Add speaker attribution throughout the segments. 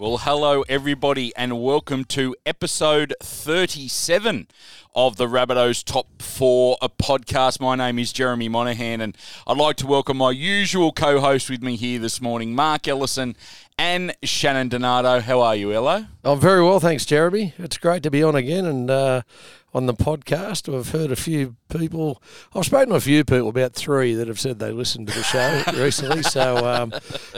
Speaker 1: Well, hello, everybody, and welcome to episode 37 of the Rabbitohs Top 4 a podcast. My name is Jeremy Monahan, and I'd like to welcome my usual co host with me here this morning, Mark Ellison and Shannon Donato. How are you, Ello?
Speaker 2: I'm very well, thanks, Jeremy. It's great to be on again and uh, on the podcast. I've heard a few people, I've spoken to a few people, about three, that have said they listened to the show recently. So, um,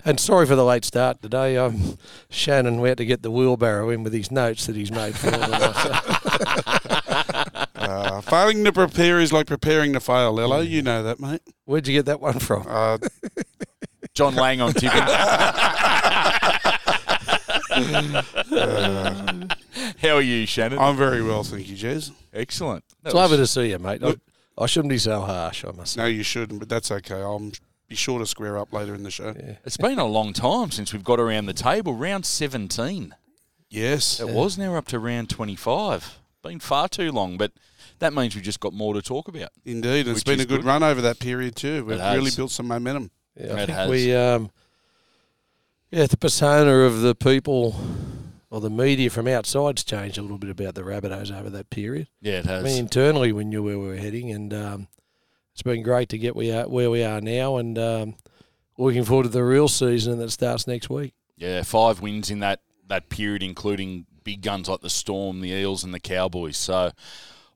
Speaker 2: and sorry for the late start today. Um, Shannon, we had to get the wheelbarrow in with his notes that he's made for all of us.
Speaker 3: Uh, failing to prepare is like preparing to fail, Ello. You know that, mate.
Speaker 2: Where'd you get that one from?
Speaker 3: Uh,
Speaker 1: John Lang on tipping. How are you, Shannon?
Speaker 3: I'm very well, thank you, Jez.
Speaker 1: Excellent. That
Speaker 2: It's
Speaker 1: was-
Speaker 2: lovely to see you, mate. I, I shouldn't be so harsh, I must say.
Speaker 3: No, you shouldn't, but that's okay. I'll be sure to square up later in the show.
Speaker 2: Yeah.
Speaker 1: It's been a long time since we've got around the table. Round 17.
Speaker 3: Yes.
Speaker 1: It was now up to round 25. Been far too long, but that means we've just got more to talk about.
Speaker 3: Indeed. It's been
Speaker 1: is
Speaker 3: a good,
Speaker 1: good.
Speaker 3: run over that period, too. We've
Speaker 1: It has.
Speaker 3: really built some momentum.
Speaker 2: Yeah, I
Speaker 1: It
Speaker 2: think
Speaker 1: has.
Speaker 2: we, um, yeah, the persona of the people or the media from outside's changed a little bit about the Rabbitohs over that period.
Speaker 1: Yeah, it has.
Speaker 2: I mean, internally, we knew where we were heading, and um, it's been great to get we are, where we are now, and um, looking forward to the real season that starts next week.
Speaker 1: yeah, five wins in that, that period, including big guns like the Storm, the Eels, and the Cowboys. So,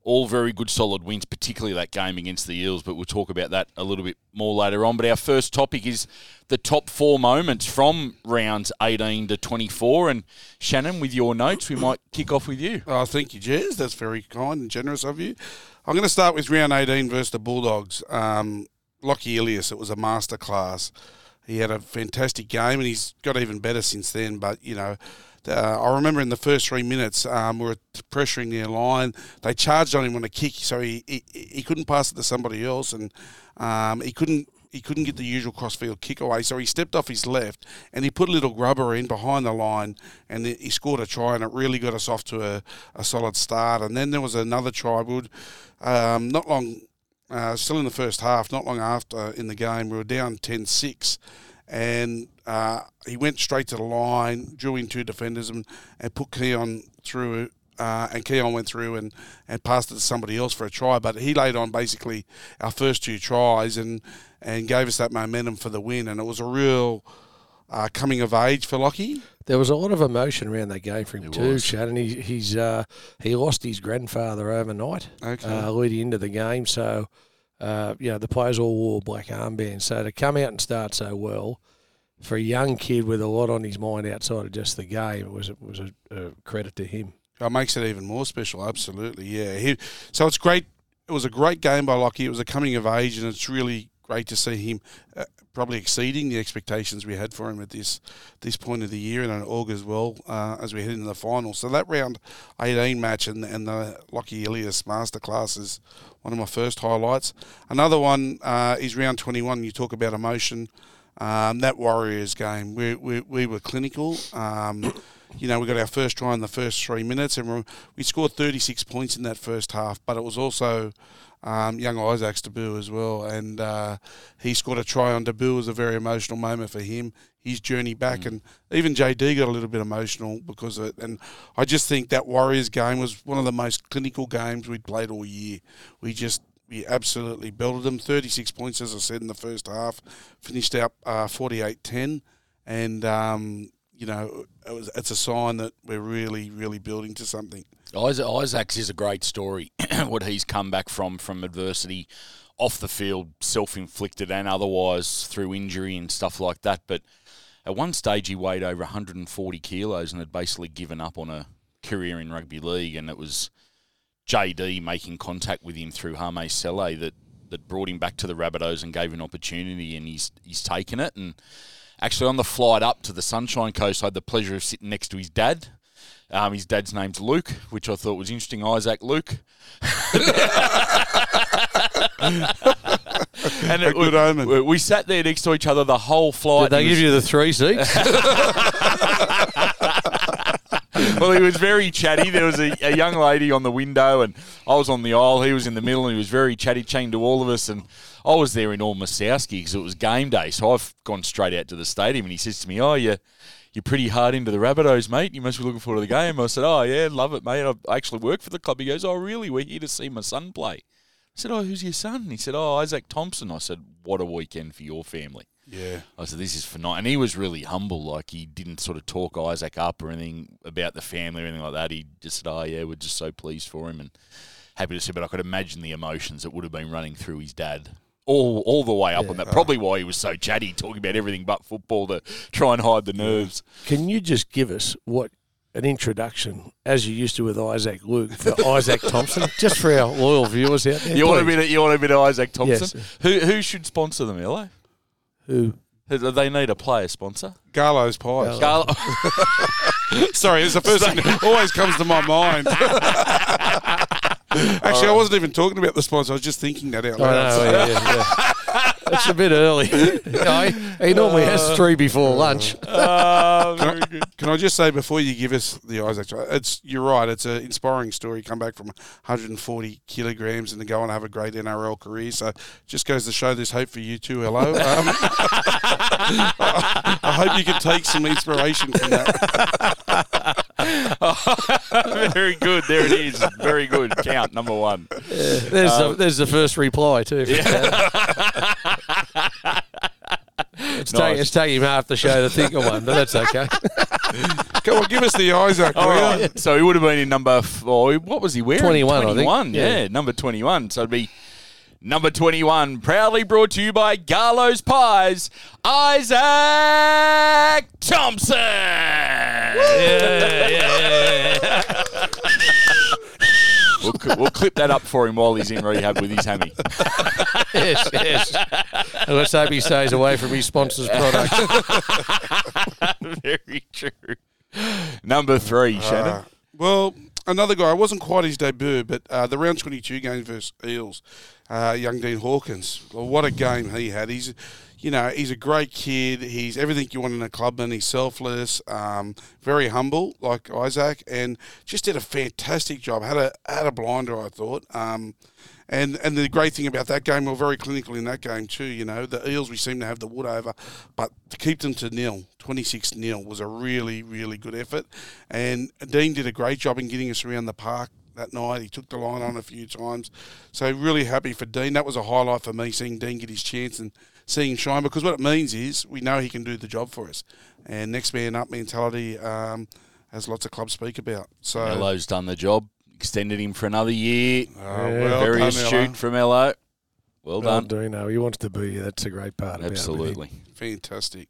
Speaker 1: all very good, solid wins, particularly that game against the Eels. But we'll talk about that a little bit more later on. But our first topic is the top four moments from rounds 18 to 24. And Shannon, with your notes, we might kick off with you.
Speaker 3: Oh, thank you, Jez. That's very kind and generous of you. I'm going to start with round 18 versus the Bulldogs. Um, Lockie Ilias, it was a masterclass. He had a fantastic game, and he's got even better since then. But you know, uh, I remember in the first three minutes, um, we were pressuring their line. They charged on him on a kick, so he he, he couldn't pass it to somebody else, and um, he couldn't. He couldn't get the usual crossfield kick away, so he stepped off his left and he put a little grubber in behind the line, and he scored a try, and it really got us off to a, a solid start. And then there was another try, would um, not long uh, still in the first half, not long after in the game, we were down 10 6. And uh, he went straight to the line, drew in two defenders, and, and put Keon through. Uh, and Keon went through and, and passed it to somebody else for a try. But he laid on basically our first two tries and, and gave us that momentum for the win. And it was a real uh, coming of age for Lockie.
Speaker 2: There was a lot of emotion around that game for him
Speaker 1: There
Speaker 2: too,
Speaker 1: was.
Speaker 2: Shannon. He, he's uh, he lost his grandfather overnight,
Speaker 3: Okay.
Speaker 2: uh, leading into the game. So, uh, you know, the players all wore black armbands. So to come out and start so well for a young kid with a lot on his mind outside of just the game, was was a, a credit to him.
Speaker 3: It makes it even more special. Absolutely, yeah. He, so it's great. It was a great game by Lockie. It was a coming of age, and it's really great to see him uh, probably exceeding the expectations we had for him at this this point of the year, and it augurs well uh, as we head into the final. So that round 18 match and and the Lockie Ilias masterclass is one of my first highlights. Another one uh, is round 21. You talk about emotion. Um, that Warriors game, we, we, we were clinical. Um, you know, we got our first try in the first three minutes, and we scored 36 points in that first half. But it was also um, young Isaac's debut as well, and uh, he scored a try on debut. It was a very emotional moment for him. His journey back, and even JD got a little bit emotional because of it. And I just think that Warriors game was one of the most clinical games we'd played all year. We just we absolutely belted them. 36 points, as I said, in the first half. Finished out uh, 48-10. And, um, you know, it was, it's a sign that we're really, really building to something.
Speaker 1: Isaac, Isaac's is a great story. what he's come back from from adversity, off the field, self-inflicted and otherwise through injury and stuff like that. But at one stage, he weighed over 140 kilos and had basically given up on a career in rugby league. And it was JD making contact with him through Hame Sele that that brought him back to the Rabbitohs and gave him an opportunity, and he's he's taken it. And actually, on the flight up to the Sunshine Coast, I had the pleasure of sitting next to his dad. Um, his dad's name's Luke, which I thought was interesting. Isaac Luke. and
Speaker 3: A good omen.
Speaker 1: we, we sat there next to each other the whole flight.
Speaker 2: Did they give
Speaker 1: was-
Speaker 2: you the three seats?
Speaker 1: well, he was very chatty. There was a, a young lady on the window, and I was on the aisle. He was in the middle, and he was very chatty, chatting to all of us. And I was there in all Masowski because it was game day, so I've gone straight out to the stadium, and he says to me, "Oh, you you're pretty hard into the Rabbitohs, mate. You must be looking forward to the game." I said, "Oh yeah, love it, mate. I actually work for the club." He goes, "Oh really? We're here to see my son play." I said, "Oh, who's your son?" He said, "Oh, Isaac Thompson." I said, "What a weekend for your family."
Speaker 3: Yeah.
Speaker 1: I said, "This is phenomenal," and he was really humble. Like he didn't sort of talk Isaac up or anything about the family or anything like that. He just said, "Oh yeah, we're just so pleased for him and happy to see." But I could imagine the emotions that would have been running through his dad all all the way up on that. Probably why he was so chatty, talking about everything but football to try and hide the nerves.
Speaker 2: Can you just give us what an introduction, as you used to with Isaac Luke, for Isaac Thompson, just for our loyal viewers out there?
Speaker 1: You want a
Speaker 2: please?
Speaker 1: bit? Of, you want a bit of Isaac Thompson?
Speaker 2: Yes.
Speaker 1: Who who should sponsor them, Elo?
Speaker 2: Who?
Speaker 1: They need a player sponsor.
Speaker 3: Garlo's Pies.
Speaker 1: Carlo-
Speaker 3: Sorry, it's the first thing that always comes to my mind. Actually, I wasn't even talking about the sponsor. I was just thinking that out
Speaker 2: I
Speaker 3: loud.
Speaker 2: know, yeah, yeah, yeah. It's a bit early. No, he, he normally has three before lunch.
Speaker 1: Ah, very good.
Speaker 3: Can I just say before you give us the Isaac, it's you're right. It's an inspiring story. Come back from 140 kilograms and to go and have a great NRL career. So just goes to show there's hope for you too. Hello. Um, I hope you can take some inspiration from that.
Speaker 1: very good. There it is. Very good. Count number one.
Speaker 2: There's, the, um, there's the first reply, too. it's,
Speaker 1: Nice.
Speaker 2: take, it's taking him half the show to think of one, but that's okay.
Speaker 3: Come on, give us the Isaac.
Speaker 1: All
Speaker 3: will.
Speaker 1: So he would have been in number. F- oh, what was he wearing?
Speaker 2: 21, I think.
Speaker 1: 21,
Speaker 2: Yeah.
Speaker 1: yeah. number 21. So it'd be number 21. Proudly brought to you by Garlo's Pies, Isaac Thompson. We'll, we'll clip that up for him while he's in rehab with his hammy.
Speaker 2: yes, yes. And let's hope he stays away from his sponsor's product.
Speaker 1: Very true. Number three, Shannon.
Speaker 3: Uh, well, another guy. It wasn't quite his debut, but uh, the round 22 game versus Eels, uh, young Dean Hawkins. Well, what a game he had. He's, you know, he's a great kid. He's everything you want in a clubman. He's selfless, um, very humble, like Isaac, and just did a fantastic job. Had a had a blinder, I thought. Um, and and the great thing about that game, we were very clinical in that game too. You know, the Eels we seem to have the wood over, but to keep them to nil, twenty six nil, was a really really good effort. And Dean did a great job in getting us around the park that night. He took the line on a few times, so really happy for Dean. That was a highlight for me seeing Dean get his chance and seeing him shine because what it means is we know he can do the job for us. And next man up mentality, um, as lots of clubs speak about. So
Speaker 1: Elo's done the job. Extended him for another year.
Speaker 3: uh, well
Speaker 1: Very
Speaker 3: done,
Speaker 1: astute
Speaker 3: Ella.
Speaker 1: from Elo. Well
Speaker 2: Well,
Speaker 1: done.
Speaker 2: Dino, he wants to be here. That's a great part about it.
Speaker 1: Absolutely.
Speaker 3: fantastic,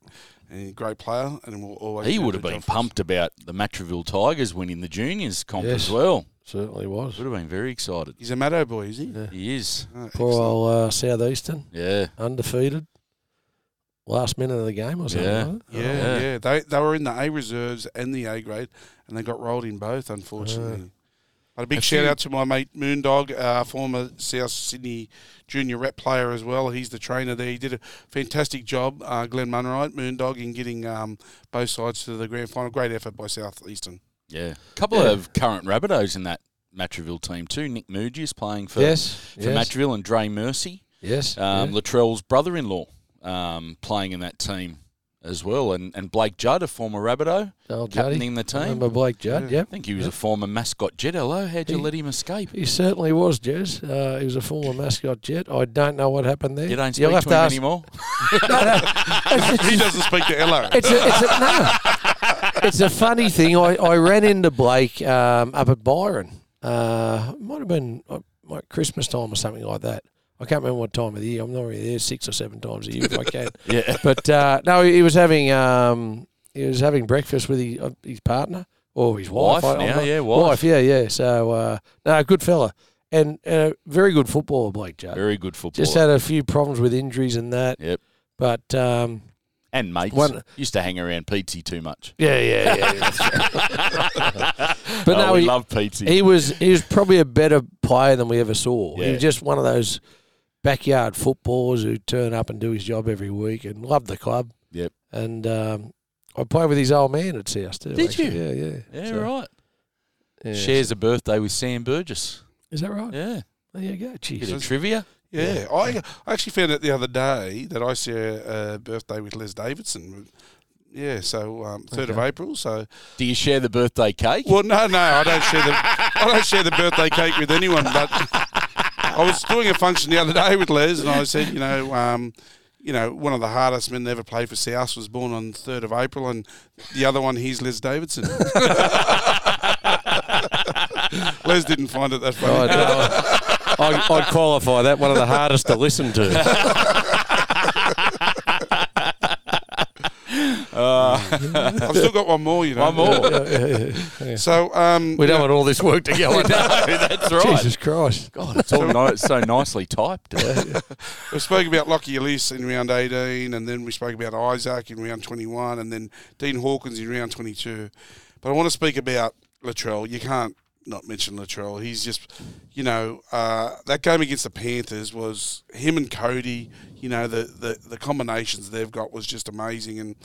Speaker 3: and great player, and will always.
Speaker 1: He would have been
Speaker 3: job us.
Speaker 1: pumped about the Matraville Tigers winning the juniors comp
Speaker 2: Yes.
Speaker 1: as well.
Speaker 2: Certainly was.
Speaker 1: Would have been very excited.
Speaker 3: He's a Maddo boy, is he?
Speaker 2: Yeah.
Speaker 1: He is.
Speaker 3: Oh,
Speaker 2: Poor
Speaker 3: excellent.
Speaker 2: old uh, Southeastern,
Speaker 1: Yeah.
Speaker 2: undefeated. Last minute of the game or something.
Speaker 1: Yeah.
Speaker 2: wasn't it?
Speaker 3: Yeah,
Speaker 1: Yeah.
Speaker 3: yeah. They they were in the A reserves and the A grade, and they got rolled in both, unfortunately. But a big shout
Speaker 1: few-
Speaker 3: out to my mate Moondog, uh, former South Sydney junior rep player as well. He's the trainer there. He did a fantastic job, uh, Glenn Munwright, Moondog, in getting um, both sides to the grand final. Great effort by Southeastern.
Speaker 1: Yeah. A couple
Speaker 2: Yeah.
Speaker 1: of current Rabbitohs in that Matraville team too. Nick Mugius playing for,
Speaker 2: Yes.
Speaker 1: for
Speaker 2: yes.
Speaker 1: Matraville and Dre Mercy.
Speaker 2: yes.
Speaker 1: Um,
Speaker 2: yeah.
Speaker 1: Latrell's brother-in-law um, playing in that team as well. And, and Blake Judd, a former Rabbitoh,
Speaker 2: Old Juddy.
Speaker 1: captaining the team.
Speaker 2: Remember Blake Judd?
Speaker 1: Yeah.
Speaker 2: I
Speaker 1: think he was a former mascot jet. Hello, how'd you
Speaker 2: He-
Speaker 1: let him escape?
Speaker 2: He certainly was, Jez. Uh, he was a former mascot jet. I don't know what happened there.
Speaker 1: You don't
Speaker 2: You'll
Speaker 1: speak
Speaker 2: have
Speaker 1: to
Speaker 2: to
Speaker 1: him
Speaker 2: ask.
Speaker 1: anymore.
Speaker 3: he doesn't speak to Ella.
Speaker 2: It's a, it's a, no. It's a funny thing. I, I ran into Blake um, up at Byron. Uh, might have been uh, like Christmas time or something like that. I can't remember what time of the year. I'm normally there six or seven times a year if I can.
Speaker 1: Yeah.
Speaker 2: But uh, no, he was having um, he was having breakfast with his, uh, his partner or his wife.
Speaker 1: Wife
Speaker 2: I-
Speaker 1: now,
Speaker 2: not-
Speaker 1: yeah, wife.
Speaker 2: yeah, yeah. So uh, no, good fella and uh, very good footballer, Blake Judd.
Speaker 1: Very good football.
Speaker 2: Just had a few problems with injuries and that.
Speaker 1: Yep.
Speaker 2: But um,
Speaker 1: and mates.
Speaker 2: One-
Speaker 1: Used to hang around Pizzy too much.
Speaker 2: yeah, yeah, yeah. that's right. but
Speaker 1: oh,
Speaker 2: no,
Speaker 1: we
Speaker 2: he,
Speaker 1: love Pizzy.
Speaker 2: he was he was probably a better player than we ever saw. He
Speaker 1: Yeah.
Speaker 2: was just one of those backyard footballers who turn up and do his job every week and loved the club.
Speaker 1: Yep.
Speaker 2: And um, I played with his old man at South too.
Speaker 1: Did
Speaker 2: actually.
Speaker 1: you?
Speaker 2: Yeah, yeah.
Speaker 1: yeah,
Speaker 2: So,
Speaker 1: right.
Speaker 2: yeah.
Speaker 1: Shares a birthday with Sam Burgess.
Speaker 2: Is that right?
Speaker 1: Yeah.
Speaker 2: There you go.
Speaker 1: Bit
Speaker 2: Jeez.
Speaker 1: of trivia.
Speaker 3: Yeah, I, I actually found out the other day that I share a birthday with Les Davidson. Yeah, so um, third of April. So
Speaker 1: Do you share the birthday cake?
Speaker 3: well, no, no, I don't share the I don't share the birthday cake with anyone. But I was doing a function the other day with Les, and I said, you know, um, you know, one of the hardest men to ever play for South was born on third of April, and the other one, he's Les Davidson. Les didn't find it that funny.
Speaker 2: I'd, uh, I'd, I'd qualify that one of the hardest to listen to.
Speaker 3: I've still got one more, you know.
Speaker 1: One more.
Speaker 2: Yeah, yeah, yeah.
Speaker 3: So um,
Speaker 2: We don't want all this work to go on.
Speaker 1: That's right.
Speaker 2: Jesus Christ.
Speaker 1: God, it's all ni- so nicely typed.
Speaker 3: we spoke about Lockie Ilias in round 18, and then we spoke about Isaac in round 21, and then Dean Hawkins in round 22. But I want to speak about Latrell. You can't not mention Latrell. He's just, you know, uh, that game against the Panthers was him and Cody. You know, the, the, the combinations they've got was just amazing. And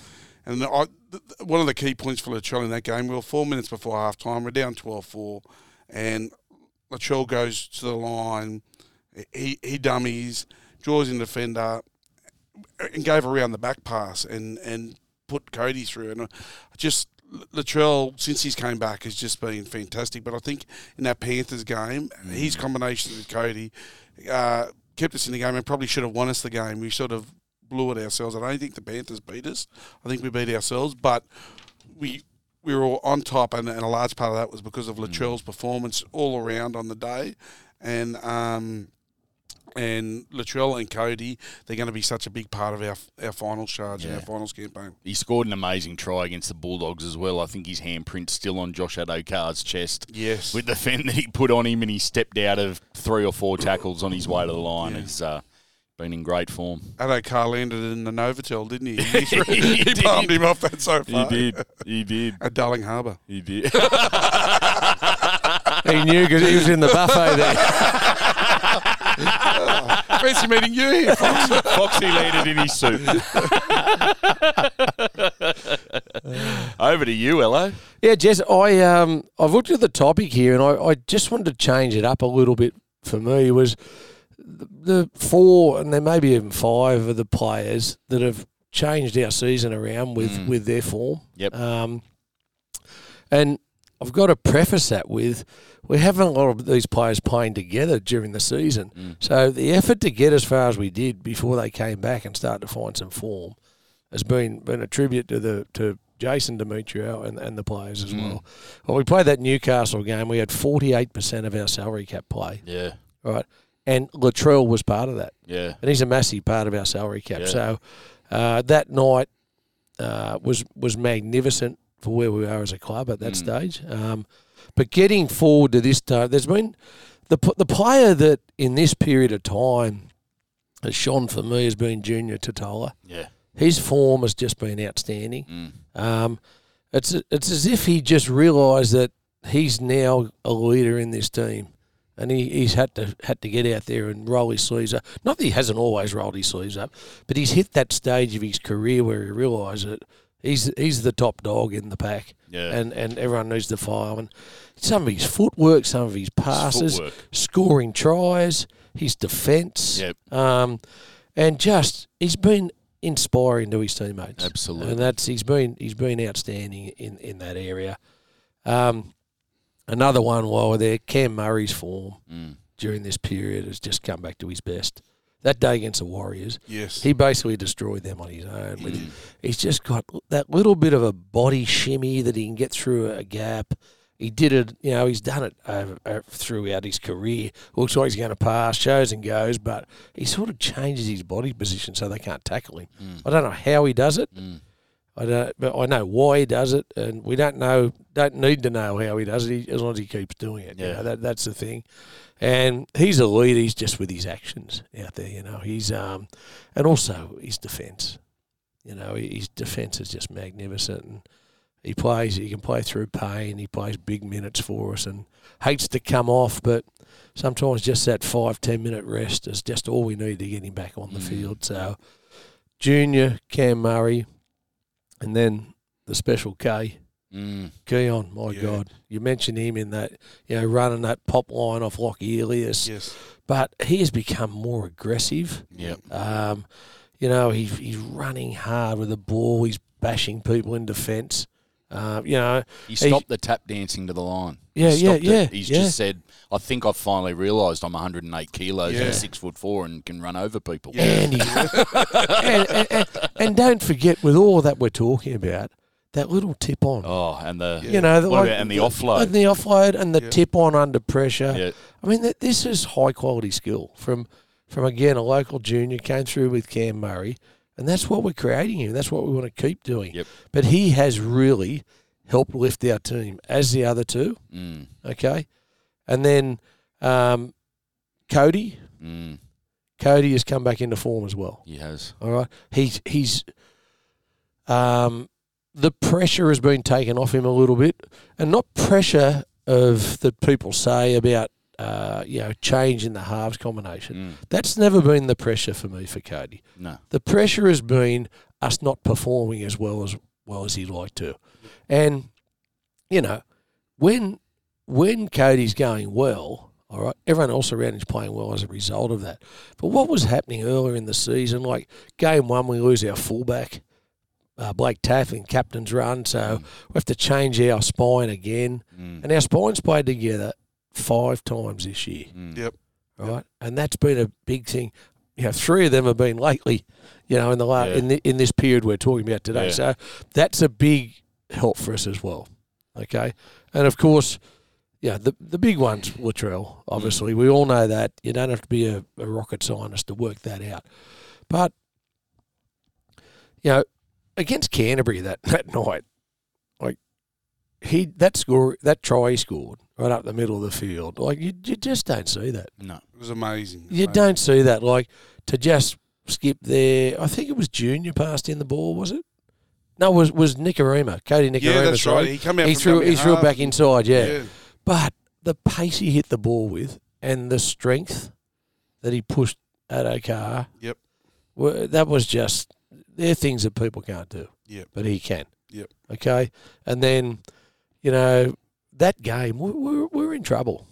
Speaker 3: and I, one of the key points for Latrell in that game, we were four minutes before half time, we're down 12 4, and Latrell goes to the line. He, he dummies, draws in the defender, and gave around the back pass and, and put Cody through. And I just Latrell, since he's came back, has just been fantastic. But I think in that Panthers game, his combination with Cody uh, kept us in the game and probably should have won us the game. We sort of blew it ourselves. I don't think the Panthers beat us. I think we beat ourselves, but we we were all on top, and, and a large part of that was because of Latrell's performance all around on the day, and um, and Latrell and Cody, they're going to be such a big part of our our finals charge and
Speaker 1: Yeah.
Speaker 3: our finals campaign.
Speaker 1: He scored an amazing try against the Bulldogs as well. I think his handprint's still on Josh Addo-Carr's chest.
Speaker 3: Yes,
Speaker 1: With the fend that he put on him and he stepped out of three or four tackles on his way to the line.
Speaker 3: Yeah.
Speaker 1: It's uh, been in great form.
Speaker 3: Addo Carr landed in the Novotel, didn't he? He,
Speaker 1: He
Speaker 3: he
Speaker 1: did.
Speaker 3: palmed him off that so far.
Speaker 1: He did. He did.
Speaker 3: At Darling Harbour.
Speaker 1: He did.
Speaker 2: He knew because he was in the buffet there.
Speaker 3: Fancy meeting you here, Fox.
Speaker 1: Foxy landed in his suit. Over to you, Ello.
Speaker 2: Yeah, Jess, I um I've looked at the topic here and I, I just wanted to change it up a little bit for me was the, the four and there may be even five of the players that have changed our season around with,
Speaker 1: Mm.
Speaker 2: with their form.
Speaker 1: Yep.
Speaker 2: Um and I've got to preface that with we haven't a lot of these players playing together during the season.
Speaker 1: Mm.
Speaker 2: So the effort to get as far as we did before they came back and started to find some form has been been a tribute to the to Jason Demetriou and, and the players as
Speaker 1: Mm.
Speaker 2: well. When we played that Newcastle game, we had forty eight percent of our salary cap play,
Speaker 1: Yeah.
Speaker 2: right? And Latrell was part of that,
Speaker 1: Yeah.
Speaker 2: and he's a massive part of our salary cap.
Speaker 1: Yeah.
Speaker 2: So uh, that night uh, was was magnificent for where we are as a club at that
Speaker 1: Mm.
Speaker 2: stage. Um, but getting forward to this time, there's been the the player that in this period of time has shone for me has been Junior Tatola.
Speaker 1: Yeah.
Speaker 2: His form has just been outstanding.
Speaker 1: Mm.
Speaker 2: Um, it's it's as if he just realised that he's now a leader in this team, and he, he's had to had to get out there and roll his sleeves up. Not that he hasn't always rolled his sleeves up, but he's hit that stage of his career where he realised that he's he's the top dog in the pack,
Speaker 1: Yeah.
Speaker 2: and and everyone needs to follow him. And some of his footwork, some of his passes,
Speaker 1: Footwork.
Speaker 2: scoring tries, his defence,
Speaker 1: Yep.
Speaker 2: um, and just he's been inspiring to his teammates.
Speaker 1: Absolutely.
Speaker 2: and that's he's been he's been outstanding in in that area. Um, another one while we're there, Cam Murray's form
Speaker 1: Mm.
Speaker 2: during this period has just come back to his best. That day against the Warriors,
Speaker 3: Yes.
Speaker 2: he basically destroyed them on his own. With
Speaker 1: Mm.
Speaker 2: He's just got that little bit of a body shimmy that he can get through a gap. He did it, you know, he's done it uh, throughout his career. Looks like he's going to pass, shows and goes, but he sort of changes his body position so they can't tackle him.
Speaker 1: Mm.
Speaker 2: I don't know how he does it.
Speaker 1: Mm.
Speaker 2: I don't, but I know why he does it, and we don't know, don't need to know how he does it, he, as long as he keeps doing it. you
Speaker 1: Yeah.
Speaker 2: know, that that's the thing. And he's a leader. He's just with his actions out there. You know, he's um, and also his defence. You know, his defence is just magnificent, and he plays. He can play through pain. He plays big minutes for us, and hates to come off, but sometimes just that five ten minute rest is just all we need to get him back on the
Speaker 1: Mm.
Speaker 2: field. So, Junior Cam Murray, and then the special K,
Speaker 1: Mm.
Speaker 2: Keon, my
Speaker 3: Yeah.
Speaker 2: God, you mentioned him in that, you know, running that pop line off Lockie Ilias,
Speaker 3: Yes.
Speaker 2: but he has become more aggressive.
Speaker 1: Yeah,
Speaker 2: Um, you know, he's he's running hard with the ball. He's bashing people in defence. Uh, you know,
Speaker 1: He stopped the tap dancing to the line.
Speaker 2: Yeah, yeah,
Speaker 1: it.
Speaker 2: yeah,
Speaker 1: He's
Speaker 2: yeah.
Speaker 1: just said, "I think I've finally realised I'm 108 kilos
Speaker 3: Yeah.
Speaker 1: and six foot four and can run over people."
Speaker 3: Yeah.
Speaker 2: and, he, and, and, and, and don't forget, with all that we're talking about, that little tip on.
Speaker 1: Oh, and the
Speaker 2: You know, the,
Speaker 1: what
Speaker 2: like-
Speaker 1: about- and the offload.
Speaker 2: and the offload and the
Speaker 3: Yeah.
Speaker 2: tip on under pressure.
Speaker 1: yeah,
Speaker 2: I mean, that this is high quality skill from from again a local junior came through with Cam Murray, and that's what we're creating here. That's what we want to keep doing.
Speaker 1: Yep.
Speaker 2: But he has really helped lift our team as the other two.
Speaker 1: mm,
Speaker 2: Okay, and then um, Cody.
Speaker 1: mm,
Speaker 2: Cody has come back into form as well.
Speaker 1: he has.
Speaker 2: All right, he's he's um, the pressure has been taken off him a little bit, and not pressure of that people say about uh, you know change in the halves combination.
Speaker 1: Mm,
Speaker 2: That's never been the pressure for me for Cody.
Speaker 1: no,
Speaker 2: The pressure has been us not performing as well as well as he'd like to, and you know when when Cody's going well. All right, everyone else around is playing well as a result of that. But what was happening earlier in the season, like game one, we lose our fullback, uh, Blake Taaffe in captain's run, so we have to change our spine again.
Speaker 1: mm,
Speaker 2: And our spines played together five times this year
Speaker 1: mm,
Speaker 3: Yep.
Speaker 2: right? And that's been a big thing. You know, three of them have been lately, you know, in the la-
Speaker 1: Yeah.
Speaker 2: in the, in this period we're talking about today.
Speaker 1: Yeah.
Speaker 2: So that's a big help for us as well. Okay, and of course, yeah, the the big ones, Latrell. Obviously, we all know that you don't have to be a, a rocket scientist to work that out. But you know, against Canterbury that, that night, like he that score that try he scored right up the middle of the field, like you you just don't see that.
Speaker 1: no,
Speaker 3: It was amazing.
Speaker 2: You
Speaker 3: Amazing.
Speaker 2: don't see that. Like to just skip there. I think it was Junior passed in the ball, was it? No, it was was Nicarima, Cody Nicarima.
Speaker 3: Yeah, that's
Speaker 2: sorry.
Speaker 3: right. He come out.
Speaker 2: He
Speaker 3: from
Speaker 2: threw
Speaker 3: dummy
Speaker 2: he threw it back inside, yeah.
Speaker 3: Yeah.
Speaker 2: But the pace he hit the ball with and the strength that he pushed at Okar,
Speaker 3: Yep.
Speaker 2: were, that was just they're things that people can't do.
Speaker 3: Yeah.
Speaker 2: But he can.
Speaker 3: Yep.
Speaker 2: Okay. And then, you know, that game we we're, we're in trouble.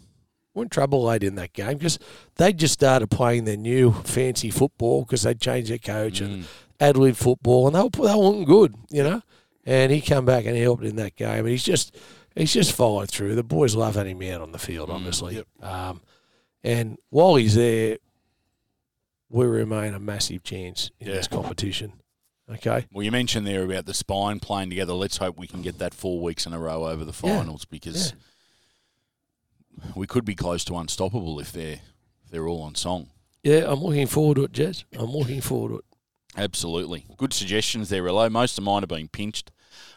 Speaker 2: We're in trouble late in that game because they just started playing their new fancy football because they changed their coach and
Speaker 1: mm,
Speaker 2: Adelaide football, and they were, they were looking good, you know. And he come back and he helped in that game, and he's just he's just followed through. The boys love having him out on the field,
Speaker 1: Mm,
Speaker 2: obviously.
Speaker 3: yep.
Speaker 2: Um, and while he's there, we remain a massive chance in
Speaker 1: Yeah.
Speaker 2: this competition. Okay,
Speaker 1: Well, you mentioned there about the spine playing together. Let's hope we can get that four weeks in a row over the
Speaker 2: Yeah.
Speaker 1: finals because we could be close to unstoppable if they're if they're all on song.
Speaker 2: yeah, I'm looking forward to it, Jez. I'm looking forward to it.
Speaker 1: Absolutely, good suggestions there, Relo. Most of mine have been pinched.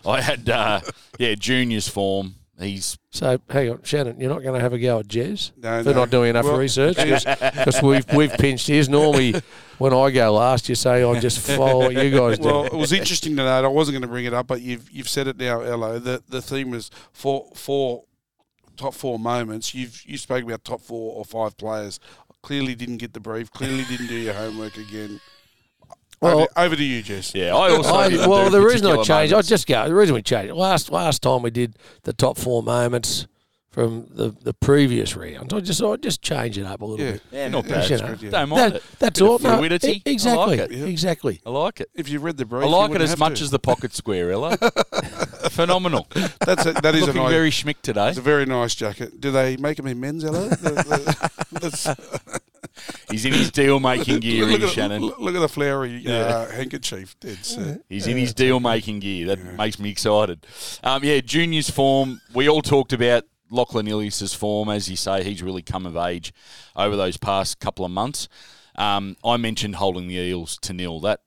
Speaker 1: I had uh, yeah, juniors form. He's
Speaker 2: So hang on, Shannon, you're not going to have a go at Jez
Speaker 3: No,
Speaker 2: for
Speaker 3: no.
Speaker 2: not doing enough
Speaker 3: Well,
Speaker 2: research because we've we've pinched his. Normally, when I go last, you say I just follow what you guys do.
Speaker 3: Well, it was interesting to note. I wasn't going to bring it up, but you've you've said it now, Ello. The the theme was four four top four moments. You've you spoke about top four or five players. Clearly didn't get the brief. Clearly didn't do your homework again.
Speaker 2: Well-
Speaker 3: over, over to you, Jess.
Speaker 1: yeah. I also
Speaker 2: I,
Speaker 1: didn't
Speaker 2: well,
Speaker 1: do
Speaker 2: the reason I
Speaker 1: particular
Speaker 2: changed, I'll just go. The reason we changed last last time we did the top four moments from the, the previous round. I just I just change it up a little
Speaker 3: Yeah,
Speaker 2: bit.
Speaker 1: Yeah, not
Speaker 3: Yeah,
Speaker 1: bad.
Speaker 2: you
Speaker 3: that's
Speaker 2: know.
Speaker 3: good, yeah.
Speaker 1: Don't mind
Speaker 2: That,
Speaker 1: it.
Speaker 2: that's all. No,
Speaker 1: fluidity.
Speaker 2: e- exactly,
Speaker 1: I like
Speaker 3: it.
Speaker 2: exactly.
Speaker 1: I like it.
Speaker 3: If you read the brief,
Speaker 1: I
Speaker 3: you
Speaker 1: like it as
Speaker 3: have
Speaker 1: much
Speaker 3: to.
Speaker 1: as the pocket square, Ella. Phenomenal.
Speaker 3: That's a, that is a
Speaker 1: Looking
Speaker 3: nice.
Speaker 1: very schmick today.
Speaker 3: It's a very nice jacket. Do they make them in men's, Ella? The- the-
Speaker 1: He's in his deal making gear,
Speaker 3: look,
Speaker 1: here,
Speaker 3: at,
Speaker 1: Shannon.
Speaker 3: look, look at the flowery uh,
Speaker 1: Yeah.
Speaker 3: handkerchief. Dead set.
Speaker 1: He's in his deal making gear. That makes me excited. Um, yeah, juniors form. We all talked about Lachlan Ilias's form. As you say, he's really come of age over those past couple of months. Um, I mentioned holding the Eels to nil. That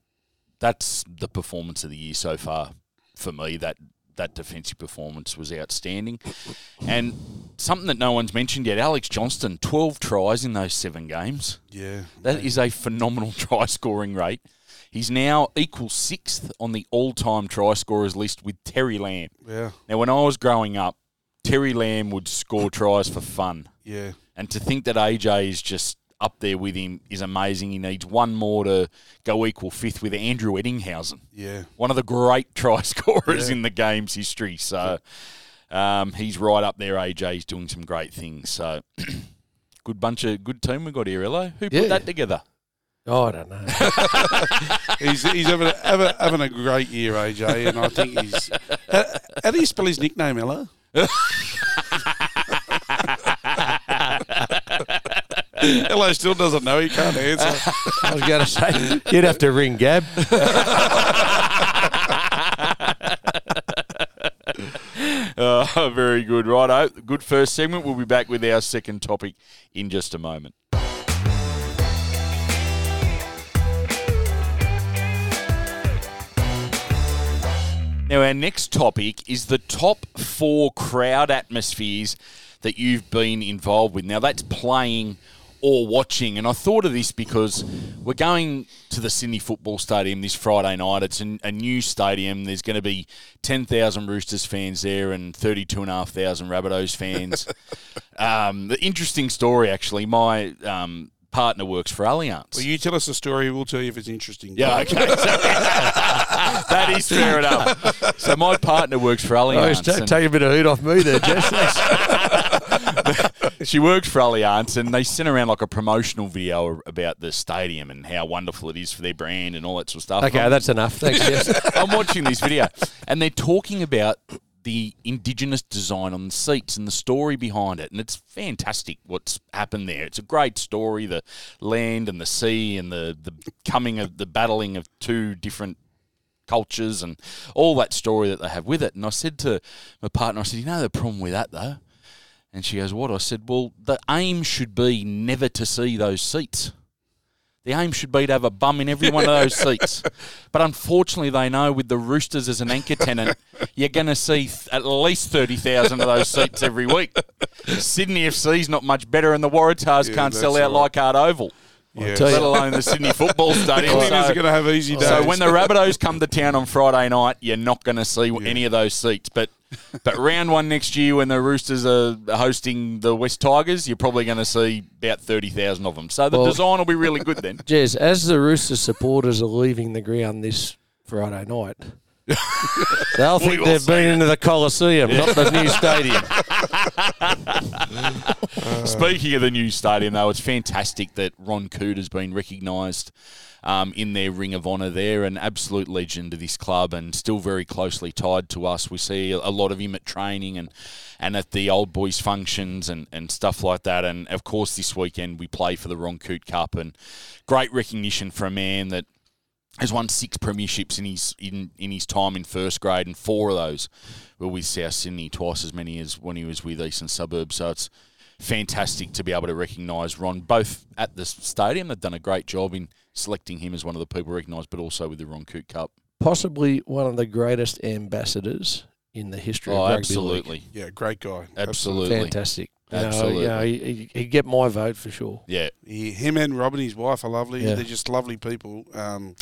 Speaker 1: that's the performance of the year so far for me. That that defensive performance was outstanding. And something that no one's mentioned yet, Alex Johnston, twelve tries in those seven games.
Speaker 3: Yeah.
Speaker 1: That is a phenomenal try scoring rate. He's now equal sixth on the all time try scorers list with Terry Lamb.
Speaker 3: Yeah.
Speaker 1: Now, when I was growing up, Terry Lamb would score tries for fun.
Speaker 3: Yeah.
Speaker 1: And to think that AJ is just up there with him is amazing. He needs one more to go equal fifth with Andrew Ettingshausen,
Speaker 3: Yeah.
Speaker 1: one of the great try scorers in the game's history. So um, he's right up there. AJ's doing some great things. So good bunch of good team we got here. Hello, who put
Speaker 2: Yeah.
Speaker 1: that together?
Speaker 2: Oh, I don't know.
Speaker 3: He's he's having a, having, having a great year, AJ, and I think he's. How, how do you spell his nickname, Ella? Ella still doesn't know. He can't answer.
Speaker 2: I was going to say you'd have to ring Gab.
Speaker 1: Uh, very good. Righto. Good first segment. We'll be back with our second topic in just a moment. Now, our next topic is the top four crowd atmospheres that you've been involved with. Now, that's playing or watching. And I thought of this because we're going to the Sydney Football Stadium this Friday night. It's a, a new stadium. There's going to be 10,000 Roosters fans there and 32,500 Rabbitohs fans. um, the interesting story, actually, my um, partner works for Allianz.
Speaker 3: Well, you tell us a story. We'll tell you if it's interesting.
Speaker 1: Yeah, okay. that is fair enough. So my partner works for
Speaker 2: Oh,
Speaker 1: Allianz.
Speaker 2: it's ta- take a bit of heat off me there, Jess.
Speaker 1: she works for Allianz, and they sent around like a promotional video about the stadium and how wonderful it is for their brand and all that sort of stuff.
Speaker 2: okay,
Speaker 1: I'm,
Speaker 2: that's enough. Thanks, Jess.
Speaker 1: I'm watching this video, and they're talking about the indigenous design on the seats and the story behind it, and it's fantastic what's happened there. It's a great story, the land and the sea, and the the coming of the battling of two different cultures and all that story that they have with it. And I said to my partner, I said, you know the problem with that though? And she goes, what? I said, well, the aim should be never to see those seats. The aim should be to have a bum in every one of those seats. But unfortunately, they know with the Roosters as an anchor tenant, you're going to see th- at least 30,000 of those seats every week. Sydney FC's not much better, and the Waratahs
Speaker 3: Yeah,
Speaker 1: can't sell out
Speaker 3: right.
Speaker 1: Leichhardt Oval,
Speaker 3: Yeah.
Speaker 1: let alone the Sydney Football Stadium.
Speaker 3: Cleaners
Speaker 1: So-
Speaker 3: are going to have easy days.
Speaker 1: so when the Rabbitohs come to town on Friday night, you're not going to see any of those seats. But but round one next year, when the Roosters are hosting the West Tigers, you're probably going to see about thirty thousand of them. So the
Speaker 2: Well-
Speaker 1: design will be really good then.
Speaker 2: Jez, as the Roosters supporters are leaving the ground this Friday night, they'll think they've been into the Coliseum, not the new stadium.
Speaker 1: Speaking of the new stadium, though, it's fantastic that Ron Coote has been recognised um, in their Ring of Honour there, an absolute legend of this club and still very closely tied to us. We see a lot of him at training and, and at the old boys functions and, and stuff like that. And of course, this weekend we play for the Ron Coote Cup and great recognition for a man that has won six premierships in his in, in his time in first grade, and four of those were with South Sydney, twice as many as when he was with Eastern Suburbs. So it's fantastic to be able to recognise Ron both at the stadium. They've done a great job in selecting him as one of the people recognised, but also with the Ron Coote Cup.
Speaker 2: Possibly one of the greatest ambassadors in the history
Speaker 1: Oh,
Speaker 2: of rugby
Speaker 1: absolutely,
Speaker 2: league.
Speaker 3: yeah, great guy.
Speaker 1: absolutely,
Speaker 2: Fantastic. You know, you know, he, he, he'd get my vote for sure.
Speaker 1: yeah.
Speaker 3: He, him and Robin, his wife, are lovely.
Speaker 2: Yeah.
Speaker 3: They're just lovely people. Um,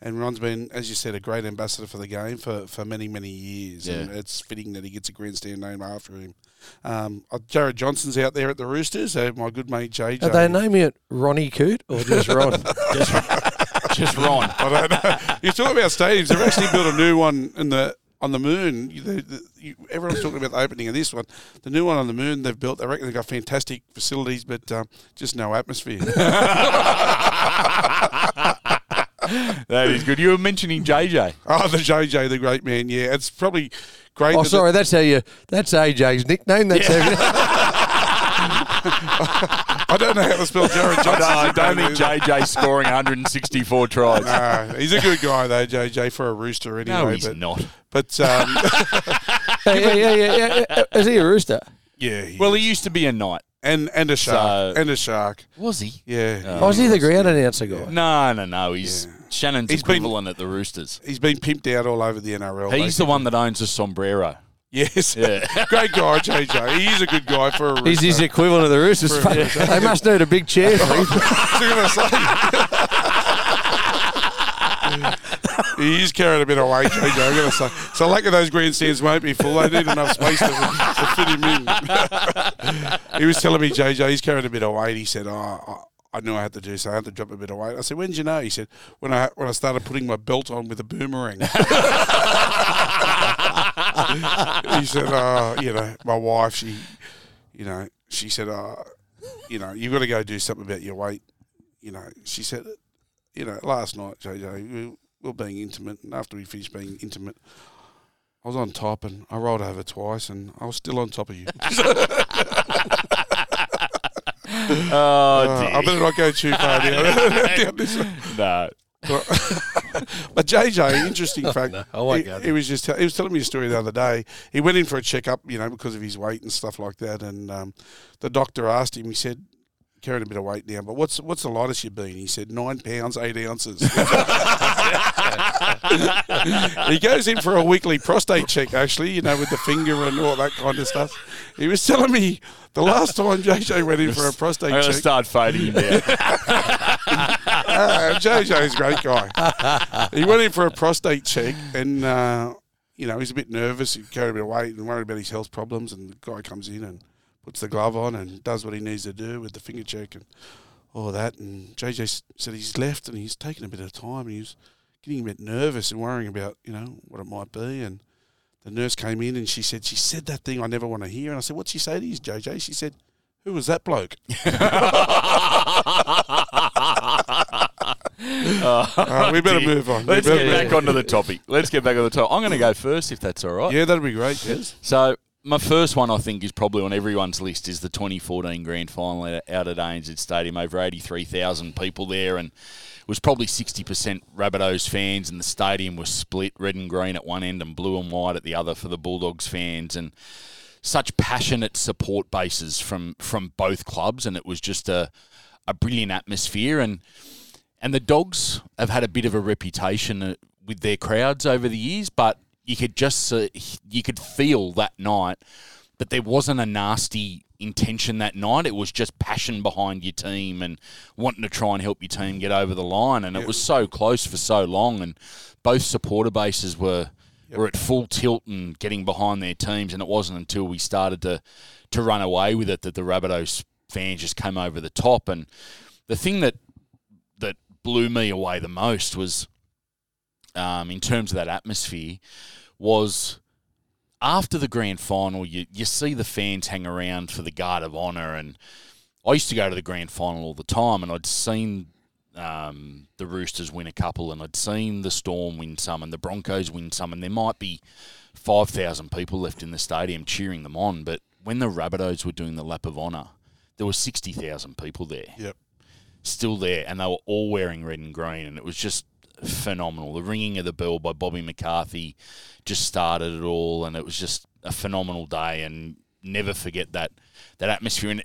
Speaker 3: and Ron's been, as you said, a great ambassador for the game for, for many, many years. And
Speaker 1: Yeah.
Speaker 3: it's fitting that he gets a grandstand name after him. Um, uh, Jared Johnson's out there at the Roosters. Uh, my good mate JJ.
Speaker 2: Are they naming it Ronnie Coote or just Ron?
Speaker 1: Just, just Ron.
Speaker 3: I don't know. You talk about stadiums. They've actually built a new one in the on the moon. You, the, the, you, everyone's talking about the opening of this one. The new one on the moon they've built. I reckon they've got fantastic facilities, but um, just no atmosphere.
Speaker 1: That is good. You were mentioning JJ.
Speaker 3: oh, the JJ, the great man. Yeah, it's probably great.
Speaker 2: oh,
Speaker 3: that
Speaker 2: sorry, that's how you. That's AJ's nickname. That's how.
Speaker 3: I don't know how to spell Jared Johnson.
Speaker 1: I don't think JJ scoring 164 tries.
Speaker 3: No, he's a good guy though, JJ, for a rooster anyway.
Speaker 1: No, he's
Speaker 3: but,
Speaker 1: not.
Speaker 3: But um,
Speaker 2: yeah, yeah, yeah, yeah, yeah. Is he a rooster?
Speaker 3: yeah, he
Speaker 1: Well,
Speaker 3: is.
Speaker 1: he used to be a knight.
Speaker 3: and and a shark
Speaker 1: So-
Speaker 3: and a shark.
Speaker 1: Was he?
Speaker 3: Yeah.
Speaker 1: Oh,
Speaker 2: is he the ground announcer guy?
Speaker 1: No, no, no. He's
Speaker 3: Yeah.
Speaker 1: Shannon's
Speaker 3: He's been-
Speaker 1: equivalent at the Roosters.
Speaker 3: he's been pimped out all over the NRL.
Speaker 1: He's the one that owns a sombrero.
Speaker 3: Yes,
Speaker 1: Yeah.
Speaker 3: great guy, JJ. He is a good guy for a rooster.
Speaker 2: He's his equivalent of the Roosters.
Speaker 3: For-
Speaker 2: they must need a big chair for him.
Speaker 3: I was gonna say. he is carrying a bit of weight, JJ. I'm going to say. So, lucky those grandstands won't be full. They need enough space to, to fit him in. he was telling me, JJ, he's carrying a bit of weight. He said, "Oh, I knew I had to do so. I had to drop a bit of weight. I said, "When did you know?" He said, "When I when I started putting my belt on with a boomerang." He said, uh, "You know, my wife, she, you know, she said, uh, you know, you've got to go do something about your weight." You know, she said, "You know, last night, JJ, we were being intimate, and after we finished being intimate." I was on top and I rolled over twice and I was still on top of you.
Speaker 1: Oh,
Speaker 3: Uh,
Speaker 1: dear.
Speaker 3: I better not go too far down, down
Speaker 1: no.
Speaker 3: But JJ, interesting fact.
Speaker 2: no, I won't
Speaker 3: he,
Speaker 2: go
Speaker 3: he was just he was telling me a story the other day. He went in for a checkup, you know, because of his weight and stuff like that. And um, the doctor asked him. He said, "Carrying a bit of weight now, but what's what's the lightest you've been?" He said, nine pounds eight ounces." he goes in for a weekly prostate check, actually, you know, with the finger and all that kind of stuff. He was telling me the last time JJ went in for a prostate
Speaker 1: I'm going to
Speaker 3: check.
Speaker 1: start fading him down.
Speaker 3: Uh, JJ's a great guy. He went in for a prostate check, and uh, you know he's a bit nervous. He carried a bit of weight and worried about his health problems. And the guy comes in and puts the glove on and does what he needs to do with the finger check and all that. And JJ said he's left and he's taken a bit of time. And he was getting a bit nervous and worrying about you know what it might be. And the nurse came in and she said she said that thing I never want to hear. And I said, "What'd she say to you, JJ?" She said. Who was that bloke? Uh, we better move on.
Speaker 1: Let's get back
Speaker 3: on.
Speaker 1: onto the topic. Let's get back on the topic. I'm going to go first, if that's all right.
Speaker 3: Yeah, that'd be great. Yes.
Speaker 1: So my first one, I think, is probably on everyone's list is the 2014 Grand Final out out at ANZ Stadium. Over 83,000 people there, and it was probably 60% Rabbitohs fans, and the stadium was split red and green at one end and blue and white at the other for the Bulldogs fans, and such passionate support bases from from both clubs, and it was just a a brilliant atmosphere and and the dogs have had a bit of a reputation uh, with their crowds over the years, but you could just uh, you could feel that night that there wasn't a nasty intention that night. It was just passion behind your team and wanting to try and help your team get over the line. And it was so close for so long, and both supporter bases were were at full tilt and getting behind their teams. And it wasn't until we started to to run away with it that the Rabbitohs fans just came over the top. And the thing that blew me away the most was, um, in terms of that atmosphere, was after the grand final, you, you see the fans hang around for the guard of honour. And I used to go to the grand final all the time, and I'd seen um, the Roosters win a couple, and I'd seen the Storm win some, and the Broncos win some, and there might be 5,000 people left in the stadium cheering them on. But when the Rabbitohs were doing the lap of honour, there were 60,000 people there
Speaker 3: Yep.
Speaker 1: Still there, and they were all wearing red and green, and it was just phenomenal. The ringing of the bell by Bobby McCarthy just started it all, and it was just a phenomenal day, and never forget that that atmosphere. And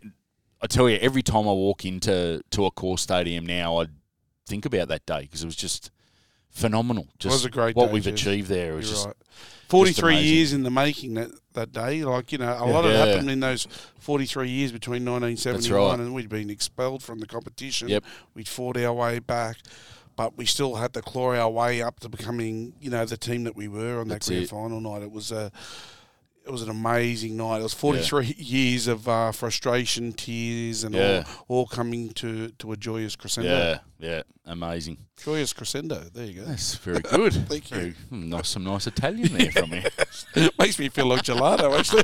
Speaker 1: I tell you, every time I walk into to Accor Stadium now, I think about that day because it was just phenomenal. Just
Speaker 3: was a great
Speaker 1: what
Speaker 3: day,
Speaker 1: we've
Speaker 3: Jez.
Speaker 1: achieved there.
Speaker 3: You're
Speaker 1: just
Speaker 3: right. Forty-three
Speaker 1: amazing.
Speaker 3: years in the making that, that day. Like you know, a lot
Speaker 1: Yeah.
Speaker 3: had happened in those forty-three years between nineteen seventy-one
Speaker 1: right.
Speaker 3: and we'd been expelled from the competition.
Speaker 1: Yep.
Speaker 3: We'd fought our way back, but we still had to claw our way up to becoming, you know, the team that we were on
Speaker 1: That's
Speaker 3: that grand
Speaker 1: it.
Speaker 3: final night. It was a. It was an amazing night. It was 43 years of uh, frustration, tears, and
Speaker 1: Yeah.
Speaker 3: all, all coming to, to a joyous crescendo.
Speaker 1: yeah, yeah, amazing.
Speaker 3: Joyous crescendo. There you go.
Speaker 1: That's very good.
Speaker 3: Thank you.
Speaker 1: Very, hmm, nice, some nice Italian there from you.
Speaker 3: It makes me feel like gelato, actually.